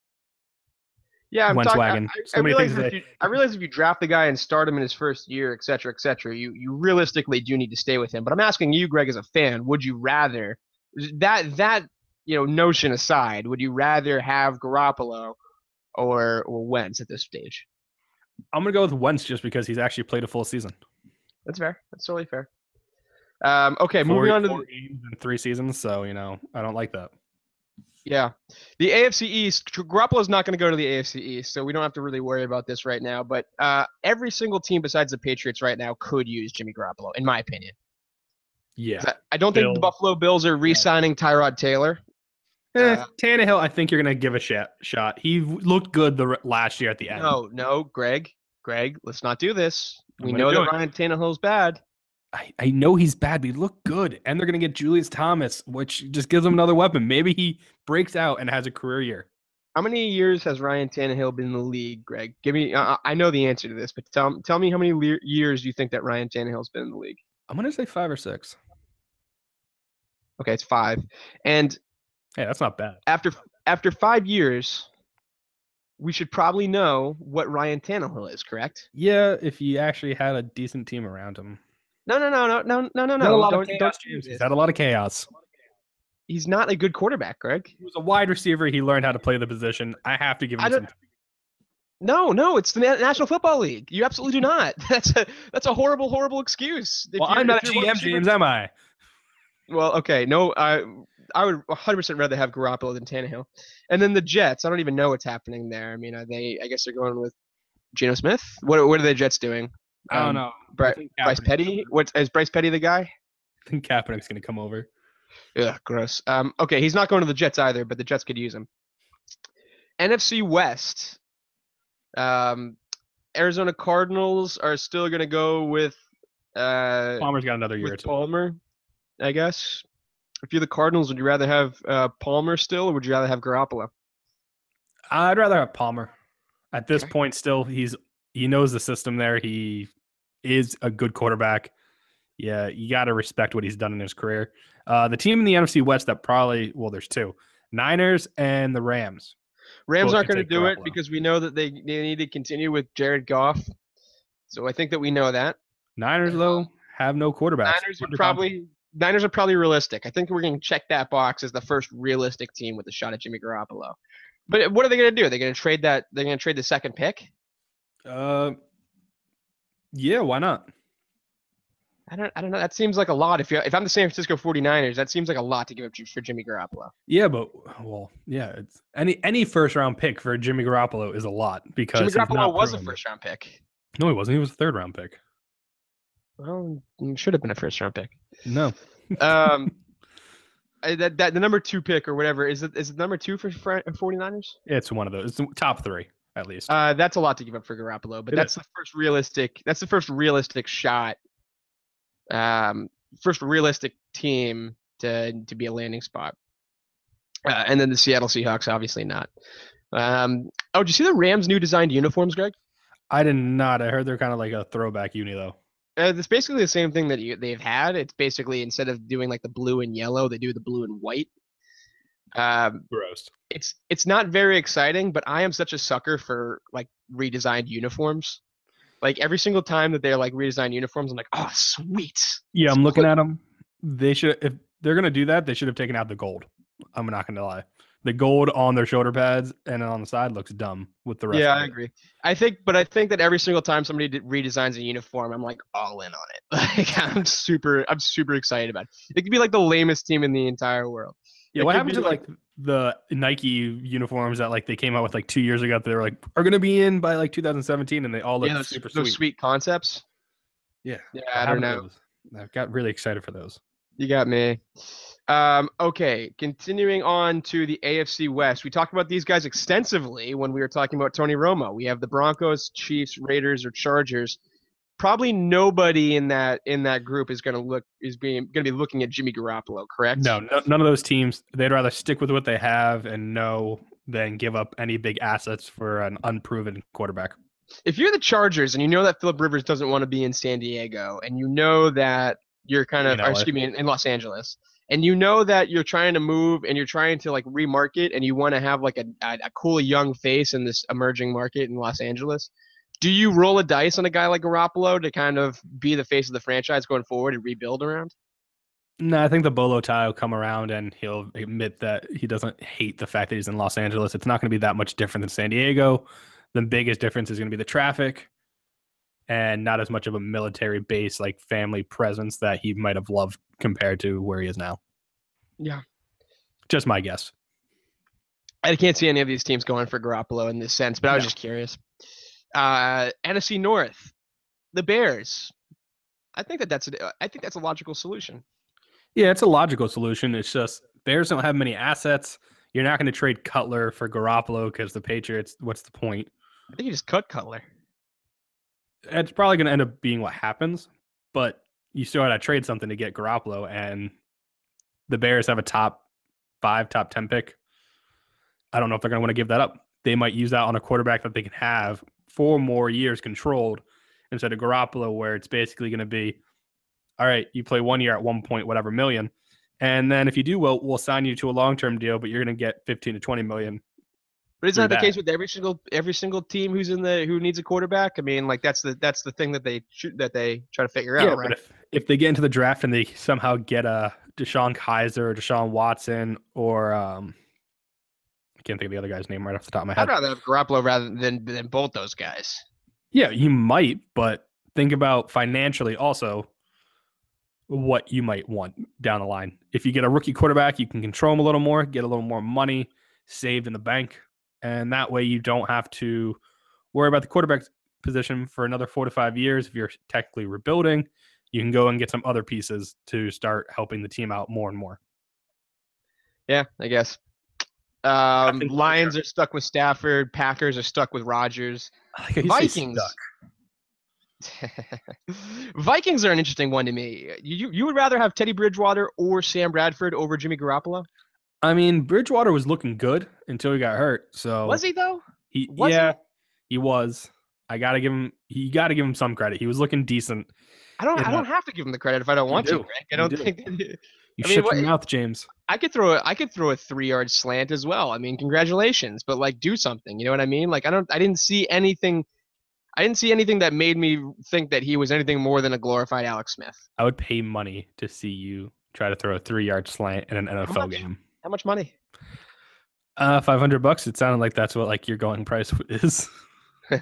Yeah, I'm Wentz talking. I, wagon. I- So I realize that- you, I realize if you draft the guy and start him in his first year, et cetera, et cetera, you you realistically do need to stay with him. But I'm asking you, Greg, as a fan, would you rather that that you know notion aside, would you rather have Garoppolo or or Wentz at this stage? I'm gonna go with Wentz just because he's actually played a full season. That's fair. That's totally fair. Um, okay, Four- moving on to the, games in three seasons. So you know, I don't like that. yeah, the AFC East. Garoppolo's not going to go to the AFC East, so we don't have to really worry about this right now. But uh, every single team besides the Patriots right now could use Jimmy Garoppolo, in my opinion. Yeah, I I don't think the Buffalo Bills are re-signing Tyrod Taylor. Eh, Uh, Tannehill, I think you're gonna give a shot. Shot. He looked good the r- last year at the end. No, no, Greg, Greg, let's not do this. We know that it. Ryan Tannehill's bad. I, I know he's bad, but he looked good, and they're gonna get Julius Thomas, which just gives him another weapon. Maybe he breaks out and has a career year. How many years has Ryan Tannehill been in the league, Greg? Give me. Uh, I know the answer to this, but tell tell me how many le- years you think that Ryan Tannehill's been in the league? I'm gonna say five or six. Okay, it's five. And Hey, that's not bad. after after five years, we should probably know what Ryan Tannehill is. Correct? Yeah, if he actually had a decent team around him. No, no, no, no, no, no, no, He's had a no. lot Don't, of don't chaos, James. He's had a lot of chaos. He's not a good quarterback, Greg. He was a wide receiver. He learned how to play the position. I have to give him some. don't- No, no, it's the National Football League. You absolutely do not. [laughs] That's a that's a horrible, horrible excuse. If Well, I'm not a GM, James, am I? Well, okay, no, uh, I would 100% rather have Garoppolo than Tannehill. And then the Jets, I don't even know what's happening there. I mean, are they? I guess they're going with Geno Smith. What What are the Jets doing? I don't Um, know. Bri- I Bryce Petty. What is Bryce Petty the guy? I think Kaepernick's going to come over. Yeah, gross. Um, okay, he's not going to the Jets either, but the Jets could use him. NFC West. Um, Arizona Cardinals are still going to go with uh, Palmer's got another year or with two. Palmer, I guess. If you're the Cardinals, would you rather have uh, Palmer still, or would you rather have Garoppolo? I'd rather have Palmer. At this Okay. point, still, he's he knows the system there. He is a good quarterback. Yeah, you got to respect what he's done in his career. Uh, the team in the NFC West that probably well, there's two: Niners and the Rams. Rams Both aren't going to do it Garoppolo. because we know that they, they need to continue with Jared Goff. So I think that we know that. Niners though have no quarterback. Niners are probably Niners are probably realistic. I think we're going to check that box as the first realistic team with a shot at Jimmy Garoppolo. But what are they going to do? They're going to trade that. They're going to trade the second pick. Uh, yeah, why not? I don't. I don't know. That seems like a lot. If you if I'm the San Francisco 49ers, that seems like a lot to give up for Jimmy Garoppolo. Yeah, but well, yeah, it's any any first round pick for Jimmy Garoppolo is a lot because Jimmy Garoppolo was a first round pick. No, he wasn't. He was a third round pick. Well, should have been a first round pick. No, Um, [laughs] that, that the number two pick or whatever is it is it number two for Fri- 49ers? it's one of those. It's top three at least. Uh, that's a lot to give up for Garoppolo, but It that's the first realistic. That's the first realistic shot. Um, first realistic team to to be a landing spot. Uh, and then the Seattle Seahawks, obviously not. Um, oh, did you see the Rams' new designed uniforms, Greg? I did not. I heard they're kind of like a throwback uni though. Uh, it's basically the same thing that you, they've had. It's basically instead of doing like the blue and yellow, they do the blue and white. Um, Gross. it's it's not very exciting, but I am such a sucker for like redesigned uniforms. Like every single time that they're like redesigned uniforms, I'm like, oh sweet. Yeah, I'm looking at them. They should if they're gonna do that, they should have taken out the gold. I'm not gonna lie. The gold on their shoulder pads and on the side looks dumb with the rest. Yeah, of I it. agree. I think, but I think that every single time somebody redesigns a uniform, I'm like all in on it. [laughs] Like I'm super, I'm super excited about it. It could be like the lamest team in the entire world. Yeah, It what happened to like the Nike uniforms that like they came out with like two years ago? That they were like are gonna be in by like 2017, and they all look yeah, those, super those sweet. sweet concepts. Yeah, Yeah, What I don't know. those? I got really excited for those. You got me. Um, okay, continuing on to the AFC West. We talked about these guys extensively when we were talking about Tony Romo. We have the Broncos, Chiefs, Raiders, or Chargers. Probably nobody in that in that group is going to look is being going to be looking at Jimmy Garoppolo, correct? No, no, none of those teams. They'd rather stick with what they have and know than give up any big assets for an unproven quarterback. If you're the Chargers and you know that Philip Rivers doesn't want to be in San Diego, and you know that you're kind of, In or excuse me, in, in Los Angeles, and you know that you're trying to move and you're trying to like remarket, and you want to have like a, a, a cool young face in this emerging market in Los Angeles, do you roll a dice on a guy like Garoppolo to kind of be the face of the franchise going forward and rebuild around? No, I think the Bolo tie will come around and he'll admit that he doesn't hate the fact that he's in Los Angeles. It's not going to be that much different than San Diego. The biggest difference is going to be the traffic and not as much of a military base, like family presence that he might have loved compared to where he is now. Yeah. Just my guess. I can't see any of these teams going for Garoppolo in this sense, but I was No. just curious. Uh, NFC North, the Bears. I think that that's a, I think that's a logical solution. Yeah, it's a logical solution. It's just Bears don't have many assets. You're not going to trade Cutler for Garoppolo because the Patriots, what's the point? I think you just cut Cutler. it's probably going to end up being what happens, but you still got to trade something to get Garoppolo, and the Bears have a top five, top 10 pick. I don't know if they're going to want to give that up. They might use that on a quarterback that they can have four more years controlled instead of Garoppolo, where it's basically going to be, all right, you play one year at one point, whatever million. And then if you do well, we'll sign you to a long term deal, but you're going to get 15 to 20 million. But isn't that Pretty the case with every single every single team who's in the who needs a quarterback? I mean, like that's the that's the thing that they shoot that they try to figure out, right? if, if they get into the draft and they somehow get a DeShone Kizer or Deshaun Watson or um, can't think of the other guy's name right off the top of my head. I'd rather have Garoppolo rather than than both those guys. Yeah, you might, but think about financially also. what you might want down the line. If you get a rookie quarterback, you can control him a little more, get a little more money saved in the bank, and that way you don't have to worry about the quarterback position for another four to five years. If you're technically rebuilding, you can go and get some other pieces to start helping the team out more and more. Yeah, I guess. Um, Lions are stuck with Stafford. Packers are stuck with Rodgers. Vikings. [laughs] Vikings are an interesting one to me. You you would rather have Teddy Bridgewater or Sam Bradford over Jimmy Garoppolo? I mean, Bridgewater was looking good until he got hurt. So was he though? He was yeah, he? he was. I gotta give him. You gotta give him some credit. He was looking decent. I don't. I don't have to give him the credit if I don't want do. to. Greg. I don't think. You I mean, shut what, your mouth, James. I could throw. A, I could throw a three-yard slant as well. I mean, congratulations, but like, do something. You know what I mean? Like, I don't. I didn't see anything. I didn't see anything that made me think that he was anything more than a glorified Alex Smith. I would pay money to see you try to throw a three-yard slant in an NFL How game. How much money? Uh, five hundred bucks. It sounded like that's what like your going price [laughs] is. I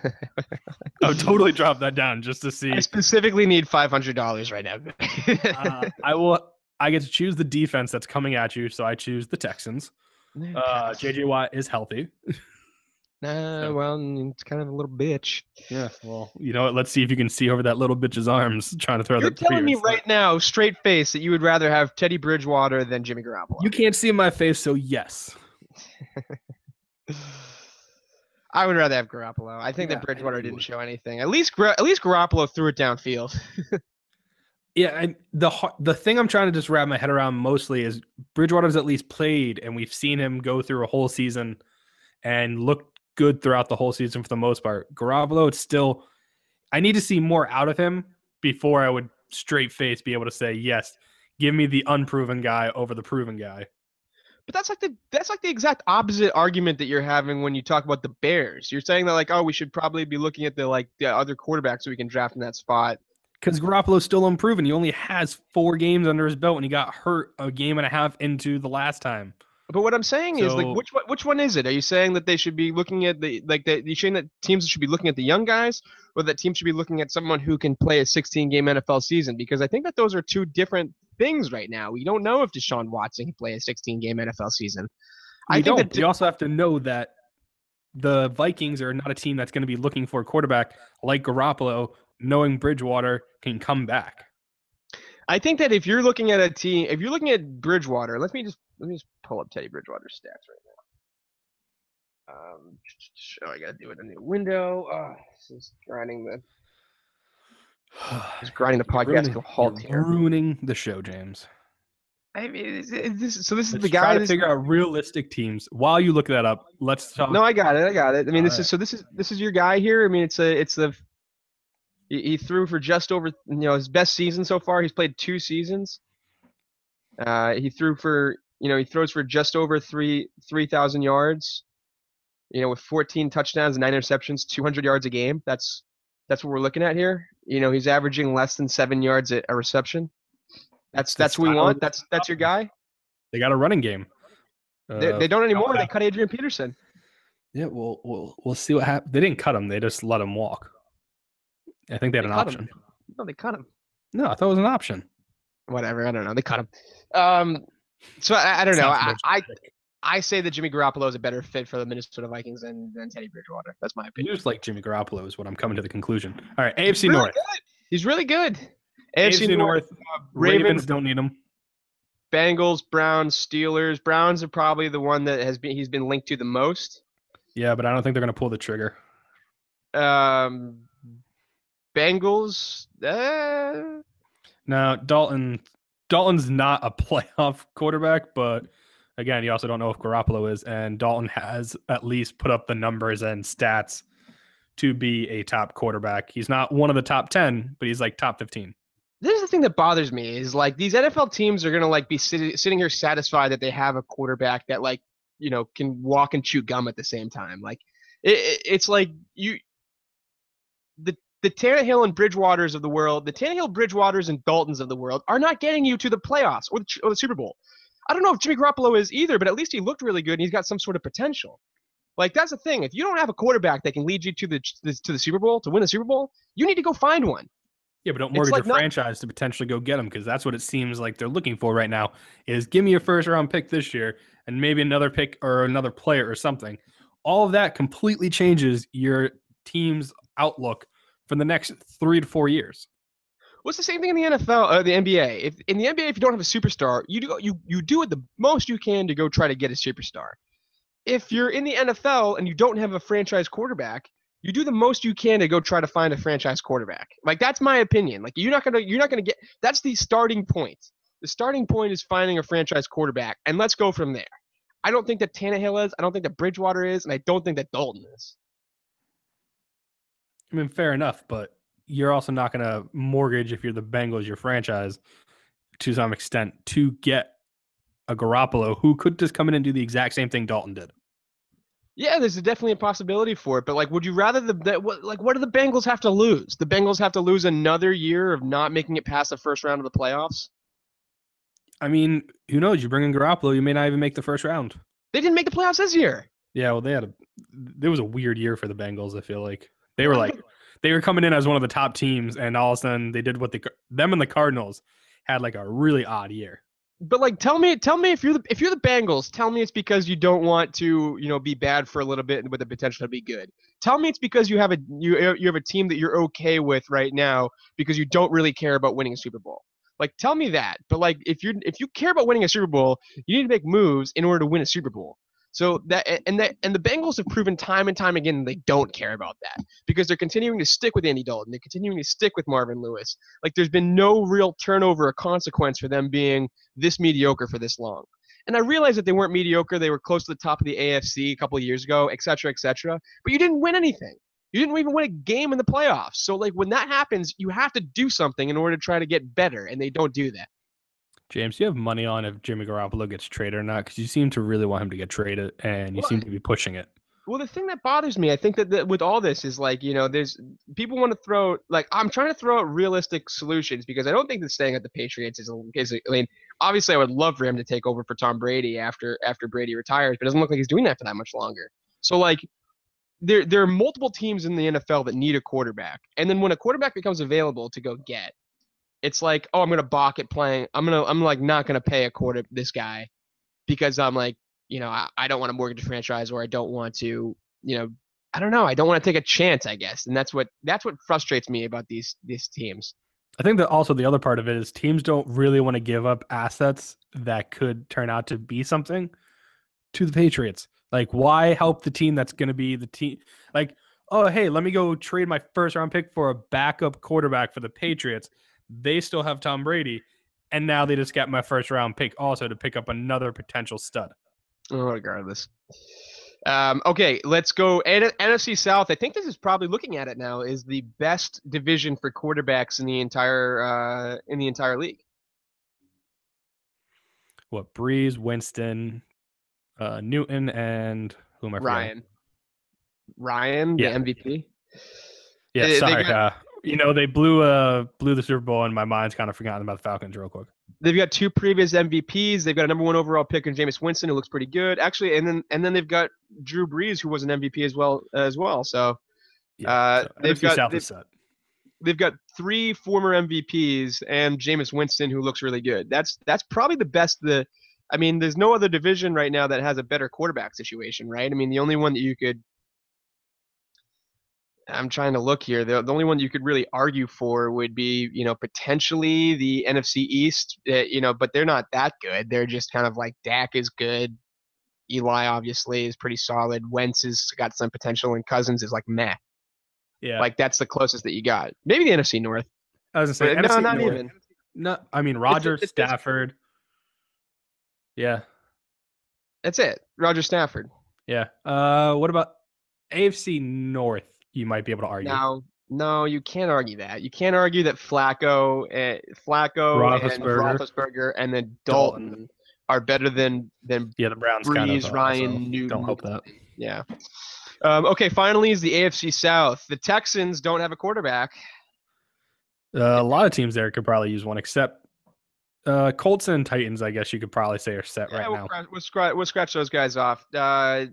would totally drop that down just to see. I specifically need five hundred dollars right now. [laughs] uh, I will. I get to choose the defense that's coming at you, so I choose the Texans. Uh, JJ Watt is healthy. [laughs] Nah, so, well, it's kind of a little bitch. Yeah, well, you know what? Let's see if you can see over that little bitch's arms [laughs] trying to throw You're that. telling me right now, straight face, that you would rather have Teddy Bridgewater than Jimmy Garoppolo. You can't see my face, so yes. [laughs] I would rather have Garoppolo. I think yeah, that Bridgewater didn't show anything. At least, at least Garoppolo threw it downfield. Yeah, the the thing I'm trying to just wrap my head around mostly is Bridgewater's at least played, and we've seen him go through a whole season and look good throughout the whole season for the most part. Garoppolo, it's still. I need to see more out of him before I would straight face be able to say yes. Give me the unproven guy over the proven guy. But that's like the that's like the exact opposite argument that you're having when you talk about the Bears. You're saying that like, oh, we should probably be looking at the like the other quarterbacks so we can draft in that spot. Because Garoppolo's still unproven. He only has four games under his belt, and he got hurt a game and a half into the last time. But what I'm saying so, is like, which which one is it? Are you saying that they should be looking at the like that? You saying that teams should be looking at the young guys, or that teams should be looking at someone who can play a 16 game NFL season? Because I think that those are two different things right now. We don't know if Deshaun Watson can play a 16 game NFL season. I don't. That, you also have to know that the Vikings are not a team that's going to be looking for a quarterback like Garoppolo, knowing Bridgewater can come back. I think that if you're looking at a team, if you're looking at Bridgewater, let me just let me just pull up Teddy Bridgewater's stats right now. Um, oh, I gotta do it in the window. Oh, this is grinding the He's grinding the [sighs] podcast to a halt here. Ruining the show, James. I mean, is, is this, so this let's is the guy. Try to figure out realistic teams. While you look that up, let's talk. No, I got it. I got it. I mean, All this right. is so. This is this is your guy here. I mean, it's a it's the. He, he threw for just over you know his best season so far. He's played two seasons. Uh, he threw for you know he throws for just over three three thousand yards. You know, with 14 touchdowns and nine interceptions, 200 yards a game. That's that's what we're looking at here. You know, he's averaging less than seven yards at a reception. That's that's, what we want. That's that's your guy. They got a running game. Uh, they, they, don't anymore. They cut Adrian Peterson. Yeah, we'll we'll we'll see what happens. They didn't cut him. They just let him walk. I think they had they an option. Him. No, they cut him. No, I thought it was an option. Whatever. I don't know. They cut him. Um. So I, I don't know. I, I I say that Jimmy Garoppolo is a better fit for the Minnesota Vikings than, than Teddy Bridgewater. That's my opinion. Just like Jimmy Garoppolo is what I'm coming to the conclusion. All right, AFC He's really North. Good. He's really good. AFC, AFC North. Uh, Ravens, Ravens don't need him. Bengals, Browns, Steelers. Browns are probably the one that has been he's been linked to the most. Yeah, but I don't think they're going to pull the trigger. Um, Bengals. Uh... Now Dalton. Dalton's not a [laughs] playoff quarterback, but Again, you also don't know if Garoppolo is, and Dalton has at least put up the numbers and stats to be a top quarterback. He's not one of the top 10, but he's like top 15. This is the thing that bothers me is like these NFL teams are going to like be sitting, sitting here satisfied that they have a quarterback that like, you know, can walk and chew gum at the same time. Like it, it, it's like you, the, the Tannehill and Bridgewaters of the world, the Tannehill, Bridgewaters, and Daltons of the world are not getting you to the playoffs or the, or the Super Bowl. I don't know if Jimmy Garoppolo is either, but at least he looked really good and he's got some sort of potential. Like that's the thing. If you don't have a quarterback that can lead you to the, to the Super Bowl to win the Super Bowl, you need to go find one. Yeah, but don't mortgage like your not- franchise to potentially go get him because that's what it seems like they're looking for right now. Is give me a first round pick this year and maybe another pick or another player or something. All of that completely changes your team's outlook for the next three to four years. What's the same thing in the NFL, uh, the NBA? If in the NBA, if you don't have a superstar, you do you you do it the most you can to go try to get a superstar. If you're in the NFL and you don't have a franchise quarterback, you do the most you can to go try to find a franchise quarterback. Like that's my opinion. Like you're not gonna you're not gonna get that's the starting point. The starting point is finding a franchise quarterback, and let's go from there. I don't think that Tannehill is. I don't think that Bridgewater is, and I don't think that Dalton is. I mean, fair enough, but you're also not going to mortgage if you're the Bengals, your franchise, to some extent, to get a Garoppolo who could just come in and do the exact same thing Dalton did. Yeah, there's definitely a possibility for it, but like, would you rather the that, what, like what do the Bengals have to lose? The Bengals have to lose another year of not making it past the first round of the playoffs. I mean, who knows? You bring in Garoppolo, you may not even make the first round. They didn't make the playoffs this year. Yeah, well, they had a. There was a weird year for the Bengals. I feel like they were like [laughs] they were coming in as one of the top teams, and all of a sudden they did what the them and the Cardinals had like a really odd year. But like, tell me, tell me if you're the if you're the Bengals, tell me it's because you don't want to, you know, be bad for a little bit with the potential to be good. Tell me it's because you have a you you have a team that you're okay with right now because you don't really care about winning a Super Bowl. Like, tell me that. But like, if you're if you care about winning a Super Bowl, you need to make moves in order to win a Super Bowl. So that and that and the Bengals have proven time and time again they don't care about that because they're continuing to stick with Andy Dalton. They're continuing to stick with Marvin Lewis. Like there's been no real turnover or consequence for them being this mediocre for this long. And I realized that they weren't mediocre. They were close to the top of the AFC a couple years ago, et cetera, et cetera. But you didn't win anything. You didn't even win a game in the playoffs. So like when that happens, you have to do something in order to try to get better, and they don't do that. James, do you have money on if Jimmy Garoppolo gets traded or not? Because you seem to really want him to get traded, and you Well, seem to be pushing it. Well, the thing that bothers me, I think that, that with all this is like, you know, there's people want to throw like I'm trying to throw out realistic solutions because I don't think that staying at the Patriots is, a- is I mean, obviously I would love for him to take over for Tom Brady after after Brady retires, but it doesn't look like he's doing that for that much longer. So like there there are multiple teams in the NFL that need a quarterback. And then when a quarterback becomes available to go get, it's like, oh, I'm gonna balk at playing. I'm gonna I'm like not gonna pay a quarter this guy because I'm like, you know, I, I don't want to mortgage a franchise or I don't want to, you know, I don't know. I don't want to take a chance, I guess. And that's what that's what frustrates me about these these teams. I think that also the other part of it is teams don't really want to give up assets that could turn out to be something to the Patriots. Like, why help the team that's going to be the team? Like, oh, hey, let me go trade my first round pick for a backup quarterback for the Patriots. They still have Tom Brady. And now they just got my first round pick also to pick up another potential stud. Oh, regardless. Um, okay, let's go. N- NFC South. I think this is probably looking at it now is the best division for quarterbacks in the entire uh, in the entire league. What, Brees, Winston, uh, Newton, and who am I forgetting? Ryan. Ryan, Yeah. the MVP. Yeah, They- they sorry. got- uh, you know, they blew uh blew the Super Bowl, and my mind's kind of forgotten about the Falcons real quick. They've got two previous MVPs. They've got a number one overall pick in Jameis Winston, who looks pretty good, actually. And then and then they've got Drew Brees, who was an MVP as well as well. So Uh, so they've got- they've- they've got three former MVPs and Jameis Winston, who looks really good. That's that's probably the best. The I mean, there's no other division right now that has a better quarterback situation, right? I mean, the only one that you could. I'm trying to look here. The, the only one you could really argue for would be, you know, potentially the NFC East. Uh, you know, but they're not that good. They're just kind of like Dak is good. Eli obviously is pretty solid. Wentz has got some potential, and Cousins is like meh. Yeah, Like that's the closest that you got. Maybe the NFC North. I was gonna say, But no, not North. even. No, I mean Roger it's- it's- Stafford. Yeah, That's it. Roger Stafford. yeah. Uh, what about AFC North? You might be able to argue. No, no, you can't argue that. You can't argue that Flacco, uh, Flacco, and Roethlisberger. Roethlisberger, and then Dalton. Dalton, are better than than yeah, the Browns Brees, kind of. Ryan, so Newton. Don't hope that. Yeah. Um, okay, finally is the AFC South. The Texans don't have a quarterback. Uh, a lot of teams there could probably use one, except uh, Colts and Titans. I guess you could probably say are set Yeah, right we'll, now. scratch, we'll, scratch, we'll scratch those guys off. Uh,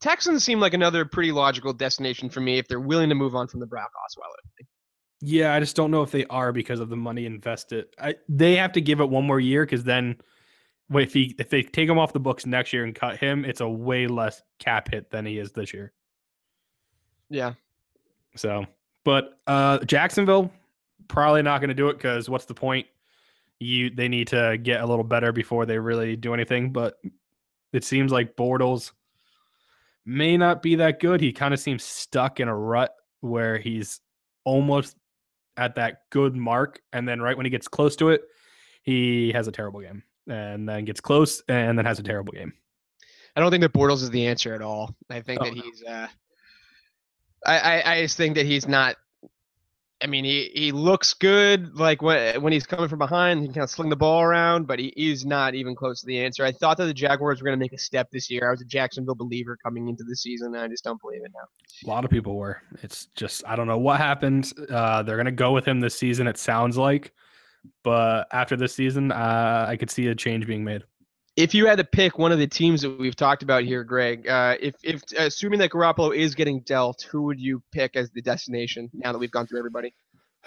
Texans seem like another pretty logical destination for me if they're willing to move on from the Brock Osweiler. Yeah, I just don't know if they are because of the money invested. I, they have to give it one more year because then, if he if they take him off the books next year and cut him, it's a way less cap hit than he is this year. Yeah. So, but uh Jacksonville probably not going to do it because what's the point? You they need to get a little better before they really do anything. But it seems like Bortles may not be that good. He kind of seems stuck in a rut where he's almost at that good mark, and then right when he gets close to it, he has a terrible game, and then gets close, and then has a terrible game. I don't think that Bortles is the answer at all. I think Oh, that no. he's. Uh, I, I I just think that he's not. I mean, he, he looks good, like when when he's coming from behind, he can kind of sling the ball around, but he is not even close to the answer. I thought that the Jaguars were going to make a step this year. I was a Jacksonville believer coming into the season, and I just don't believe it now. A lot of people were. It's just I don't know what happened. Uh, they're gonna go with him this season. It sounds like, but after this season, uh, I could see a change being made. If you had to pick one of the teams that we've talked about here, Greg, uh, if if assuming that Garoppolo is getting dealt, who would you pick as the destination? Now that we've gone through everybody.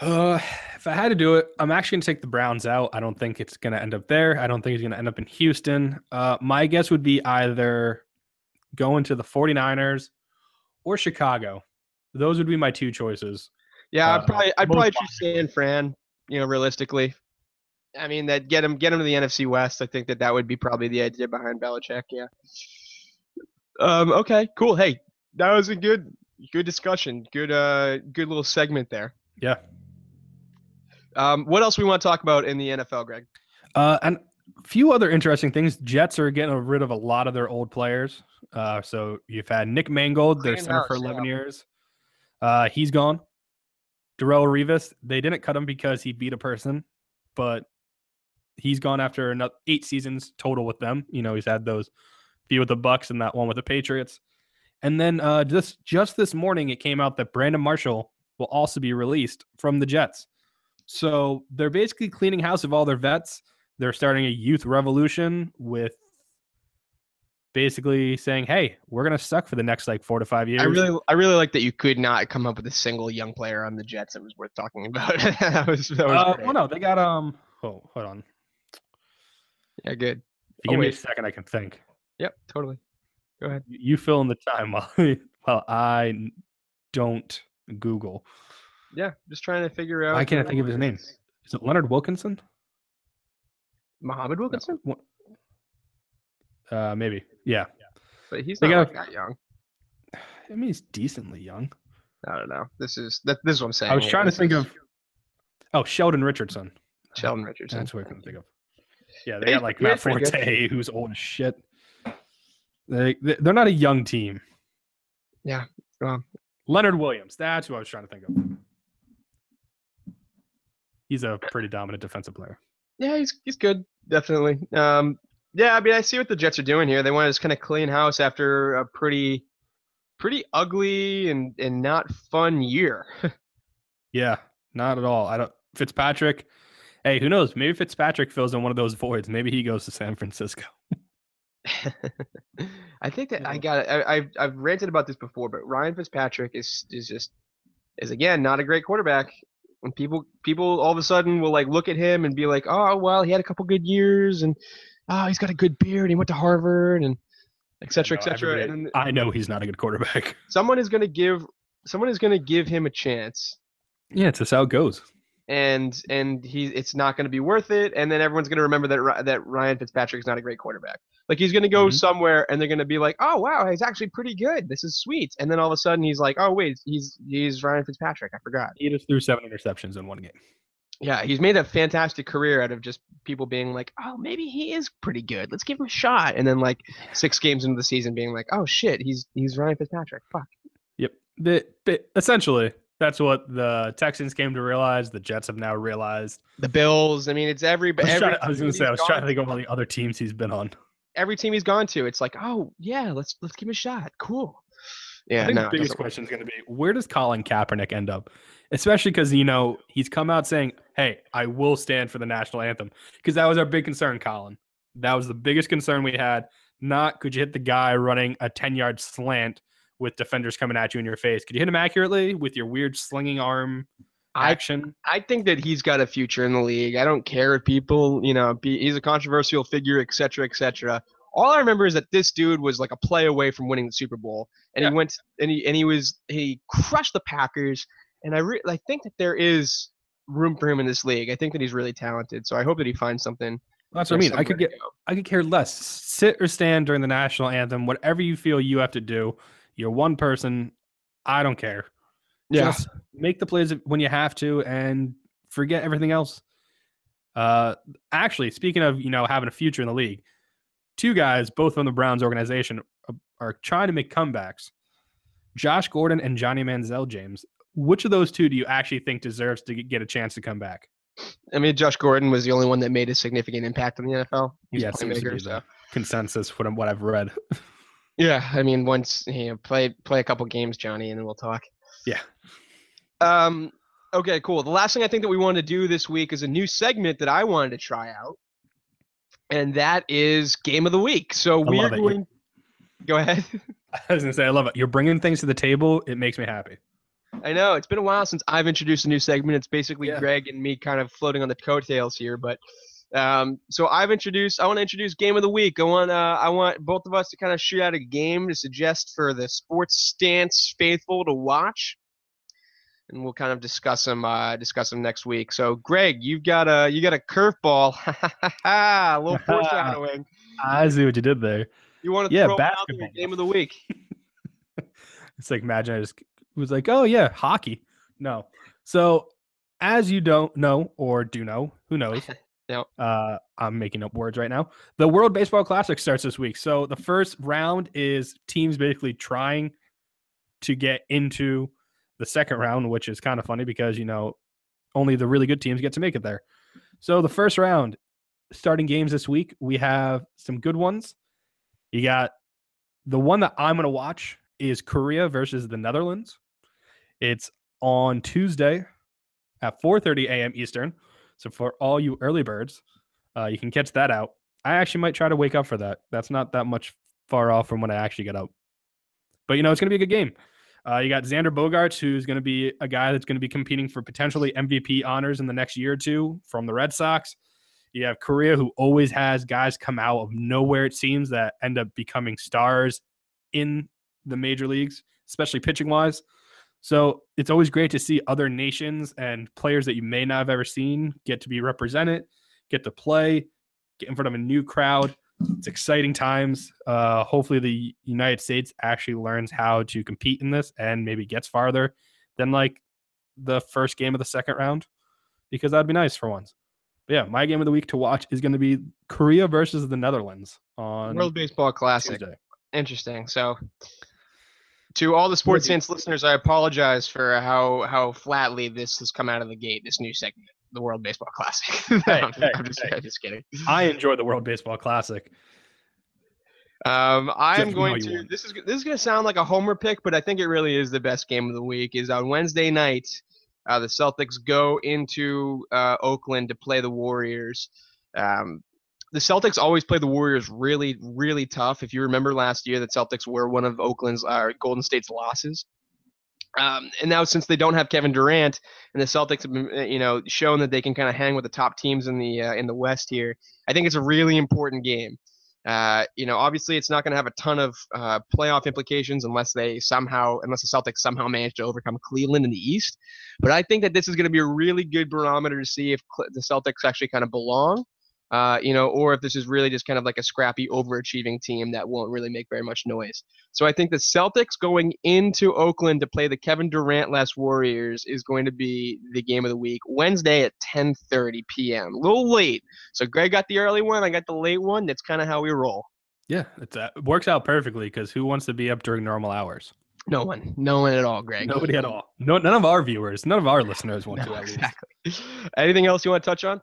Uh, if I had to do it, I'm actually gonna take the Browns out. I don't think it's gonna end up there. I don't think he's gonna end up in Houston. Uh, my guess would be either going to the 49ers or Chicago. Those would be my two choices. Yeah, Uh, I'd probably I'd probably choose San Fran. You know, realistically, I mean that get him get him to the NFC West. I think that that would be probably the idea behind Belichick. Yeah. Um. Okay. Cool. Hey, that was a good good discussion. Good uh good little segment there. Yeah. Um. What else we want to talk about in the NFL, Greg? Uh, and a few other interesting things. Jets are getting rid of a lot of their old players. Uh, so you've had Nick Mangold, their center for 11 yeah. years. Uh, he's gone. Darrelle Revis, they didn't cut him because he beat a person, but he's gone after another eight seasons total with them. You know, he's had those few with the Bucs and that one with the Patriots. And then uh, just just this morning, it came out that Brandon Marshall will also be released from the Jets. So they're basically cleaning house of all their vets. They're starting a youth revolution with basically saying, "Hey, we're gonna suck for the next like four to five years." I really I really like that you could not come up with a single young player on the Jets that was worth talking about. [laughs] that was that was uh, well, no, they got um. Oh, hold on. Yeah. Good. If you Oh, give me a second, I can think. Yep. Totally. Go ahead. You you fill in the time while [laughs] while I n- don't Google. Yeah. Just trying to figure out. I can't think of his name? it is. Is it Leonard Wilkerson? Muhammad Wilkerson. What- Uh, maybe. Yeah. But he's They not got- like that young. I mean, he's decently young. I don't know. This is that. This is what I'm saying. I was here. trying to think is of. Oh, Sheldon Richardson. Sheldon Richardson. That's what I couldn't think of. Yeah, they He's- got like Matt. Forte, [laughs] who's old as shit. They they- they're not a young team. Yeah, well. Leonard Williams. That's who I was trying to think of. He's a pretty dominant defensive player. Yeah, he's he's good. Definitely. Um. Yeah, I mean, I see what the Jets are doing here. They want to just kind of clean house after a pretty, pretty ugly and and not fun year. [laughs] Yeah, not at all. I don't. Fitzpatrick. Hey, who knows? Maybe Fitzpatrick fills in one of those voids. Maybe he goes to San Francisco. [laughs] I think that I got it. I, I've I've ranted about this before, but Ryan Fitzpatrick is is just is again not a great quarterback. When people people all of a sudden will like look at him and be like, oh well, he had a couple good years and oh he's got a good beard. He went to Harvard and et cetera, et cetera. And then I know he's not a good quarterback. someone is going to give someone is going to give him a chance yeah, it's just how it goes. And and he it's not going to be worth it and then everyone's going to remember that that Ryan Fitzpatrick is not a great quarterback. Like he's going to go Mhm. somewhere and they're going to be like, "Oh wow, he's actually pretty good. This is sweet." And then all of a sudden he's like, "Oh wait, he's he's Ryan Fitzpatrick. I forgot." He just threw seven interceptions in one game. Yeah, he's made a fantastic career out of just people being like, "Oh, maybe he is pretty good. Let's give him a shot." And then like 6 games into the season being like, "Oh shit, he's he's Ryan Fitzpatrick." Fuck. Yep. The, essentially, that's what the Texans came to realize. The Jets have now realized. The Bills, I mean, it's every I was, every trying, I was gonna say, I he's was trying to think of all the other teams he's been on. every team he's gone to, it's like, oh yeah, let's let's give him a shot. Cool. Yeah, I think no, the biggest question is going to be where does Colin Kaepernick end up? Especially because you know he's come out saying, "Hey, I will stand for the national anthem," because that was our big concern, Colin. That was the biggest concern we had. Not could you hit the guy running a ten yard slant with defenders coming at you in your face? Could you hit him accurately with your weird slinging arm I- action. I think that he's got a future in the league. I don't care if people, you know, be, he's a controversial figure, et cetera, et cetera. All I remember is that this dude was like a play away from winning the Super Bowl, and Yeah. he went and he and he was he crushed the Packers. And I re- I think that there is room for him in this league. I think that he's really talented. So I hope that he finds something. That's what I mean. I could get I could care less. Sit or stand during the national anthem, whatever you feel you have to do. You're one person. I don't care. Just make the plays when you have to and forget everything else. Uh, actually, speaking of you know having a future in the league, two guys, both from the Browns organization, uh, are trying to make comebacks. Josh Gordon and Johnny Manziel. James, which of those two do you actually think deserves to get a chance to come back? I mean, Josh Gordon was the only one that made a significant impact in the NFL. He's yeah, it seems to be so- the consensus from what I've read. [laughs] Yeah, I mean, once you know, play play a couple games, Johnny, and then we'll talk. Yeah. Um. Okay. Cool. The last thing I think that we wanted to do this week is a new segment that I wanted to try out, and that is game of the week. So we're going. Go ahead. [laughs] [laughs] I was gonna say I love it. You're bringing things to the table. It makes me happy. I know it's been a while since I've introduced a new segment. It's basically Yeah. Greg and me kind of floating on the coattails here, but um, so I've introduced. I want to introduce game of the week. I want. Uh, I want both of us to kind of shoot out a game to suggest for the sports stance faithful to watch, and we'll kind of discuss them. Uh, discuss them next week. So, Greg, you've got a you got a curveball. a [laughs] little [laughs] foreshadowing. I see what you did there. You want to Yeah, throw it out basketball. game of the week? [laughs] It's like imagine I just was like, oh yeah, hockey. No. So as you don't know or do know, who knows? Yep. Uh, I'm making up words right now. The World Baseball Classic starts this week. So the first round is teams basically trying to get into the second round, which is kind of funny because you know only the really good teams get to make it there. So the first round, starting games this week, we have some good ones. You got the one that I'm going to watch is Korea versus the Netherlands. It's on Tuesday at 4:30 a.m. Eastern. So for all you early birds, uh, you can catch that out. I actually might try to wake up for that. That's not that much far off from when I actually get up. But you know, it's going to be a good game. Uh, you got Xander Bogaerts, who's going to be a guy that's going to be competing for potentially MVP honors in the next year or two from the Red Sox. You have Korea, who always has guys come out of nowhere, it seems, that end up becoming stars in the major leagues, especially pitching wise. So it's always great to see other nations and players that you may not have ever seen get to be represented, get to play, get in front of a new crowd. It's exciting times. Uh, hopefully, the United States actually learns how to compete in this and maybe gets farther than like the first game of the second round, because that'd be nice for once. But yeah, my game of the week to watch is going to be Korea versus the Netherlands on World Baseball Classic. Tuesday. Interesting. So, to all the sports fans listeners, I apologize for how how flatly this has come out of the gate. This new segment, the World Baseball Classic. [laughs] Hey, I'm, hey, I'm just, hey. I'm just kidding. I enjoy the World Baseball Classic. Um, I am going to. won. This is this is going to sound like a homer pick, but I think it really is the best game of the week. Is on Wednesday night. Uh, the Celtics go into uh, Oakland to play the Warriors. Um, the Celtics always play the Warriors really, really tough. If you remember last year, the Celtics were one of Oakland's uh, Golden State's losses. Um, and now since they don't have Kevin Durant, and the Celtics have been, uh, you know, shown that they can kind of hang with the top teams in the uh, in the West here, I think it's a really important game. Uh, you know, obviously it's not going to have a ton of uh, playoff implications unless they somehow, unless the Celtics somehow manage to overcome Cleveland in the East. But I think that this is going to be a really good barometer to see if the Celtics actually kind of belong, uh, you know, or if this is really just kind of like a scrappy, overachieving team that won't really make very much noise. So I think the Celtics going into Oakland to play the Kevin Durant-less Warriors is going to be the game of the week, Wednesday at 10:30 p.m. A little late. So Greg got the early one, I got the late one. That's kind of how we roll. Yeah, uh, it works out perfectly because who wants to be up during normal hours? No one, no one at all, Greg. Nobody at all. No, none of our viewers, none of our listeners want No, to. Exactly. [laughs] Anything else you want to touch on?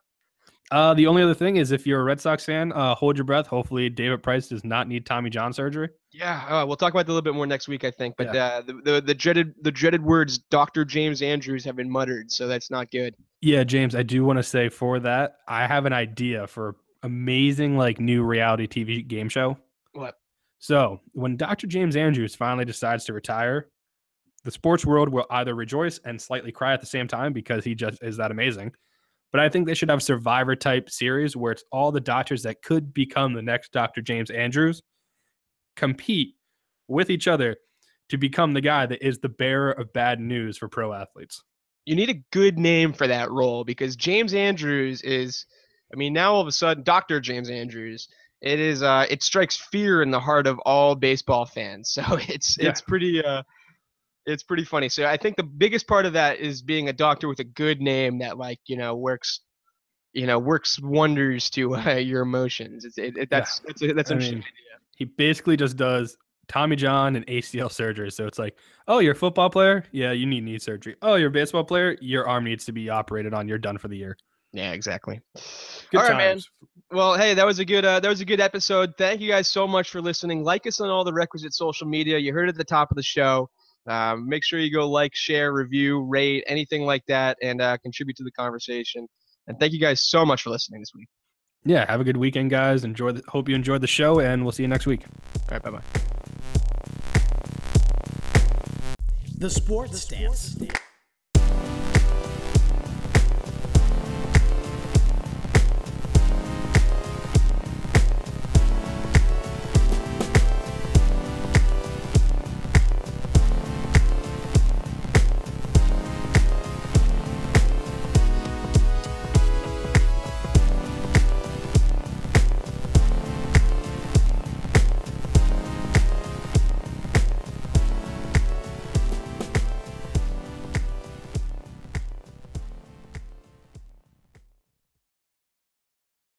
Uh, the only other thing is if you're a Red Sox fan, uh, hold your breath. Hopefully, David Price does not need Tommy John surgery. Yeah, uh, we'll talk about that a little bit more next week, I think. But uh, the, the the dreaded the dreaded words Dr. James Andrews have been muttered, so that's not good. Yeah, James, I do want to say for that, I have an idea for amazing like new reality TV game show. What? So when Dr. James Andrews finally decides to retire, the sports world will either rejoice and slightly cry at the same time because he just is that amazing. But I think they should have survivor type series where it's all the doctors that could become the next Dr. James Andrews compete with each other to become the guy that is the bearer of bad news for pro athletes. You need a good name for that role because James Andrews is, I mean, now all of a sudden, Dr. James Andrews, it is, uh, it strikes fear in the heart of all baseball fans. [laughs] So it's, Yeah. it's pretty, uh, it's pretty funny. So I think the biggest part of that is being a doctor with a good name that, like, you know, works, you know, works wonders to [laughs] uh, your emotions. It's, it, it, that's, that's, a, that's I interesting. mean, he basically just does Tommy John and ACL surgery. So it's like, oh, you're a football player? Yeah, you need knee surgery. Oh, you're a baseball player? Your arm needs to be operated on. You're done for the year. yeah, exactly. Good All right, man. times. Well, hey, that was a good uh, that was a good episode. Thank you guys so much for listening. Like us on all the requisite social media. You heard it at the top of the show. Um, make sure you go like, share, review, rate, anything like that, and uh, contribute to the conversation. And thank you guys so much for listening this week. Yeah, have a good weekend, guys. Enjoy. The, hope you enjoyed the show, and we'll see you next week. All right, bye bye. The Sports Stance.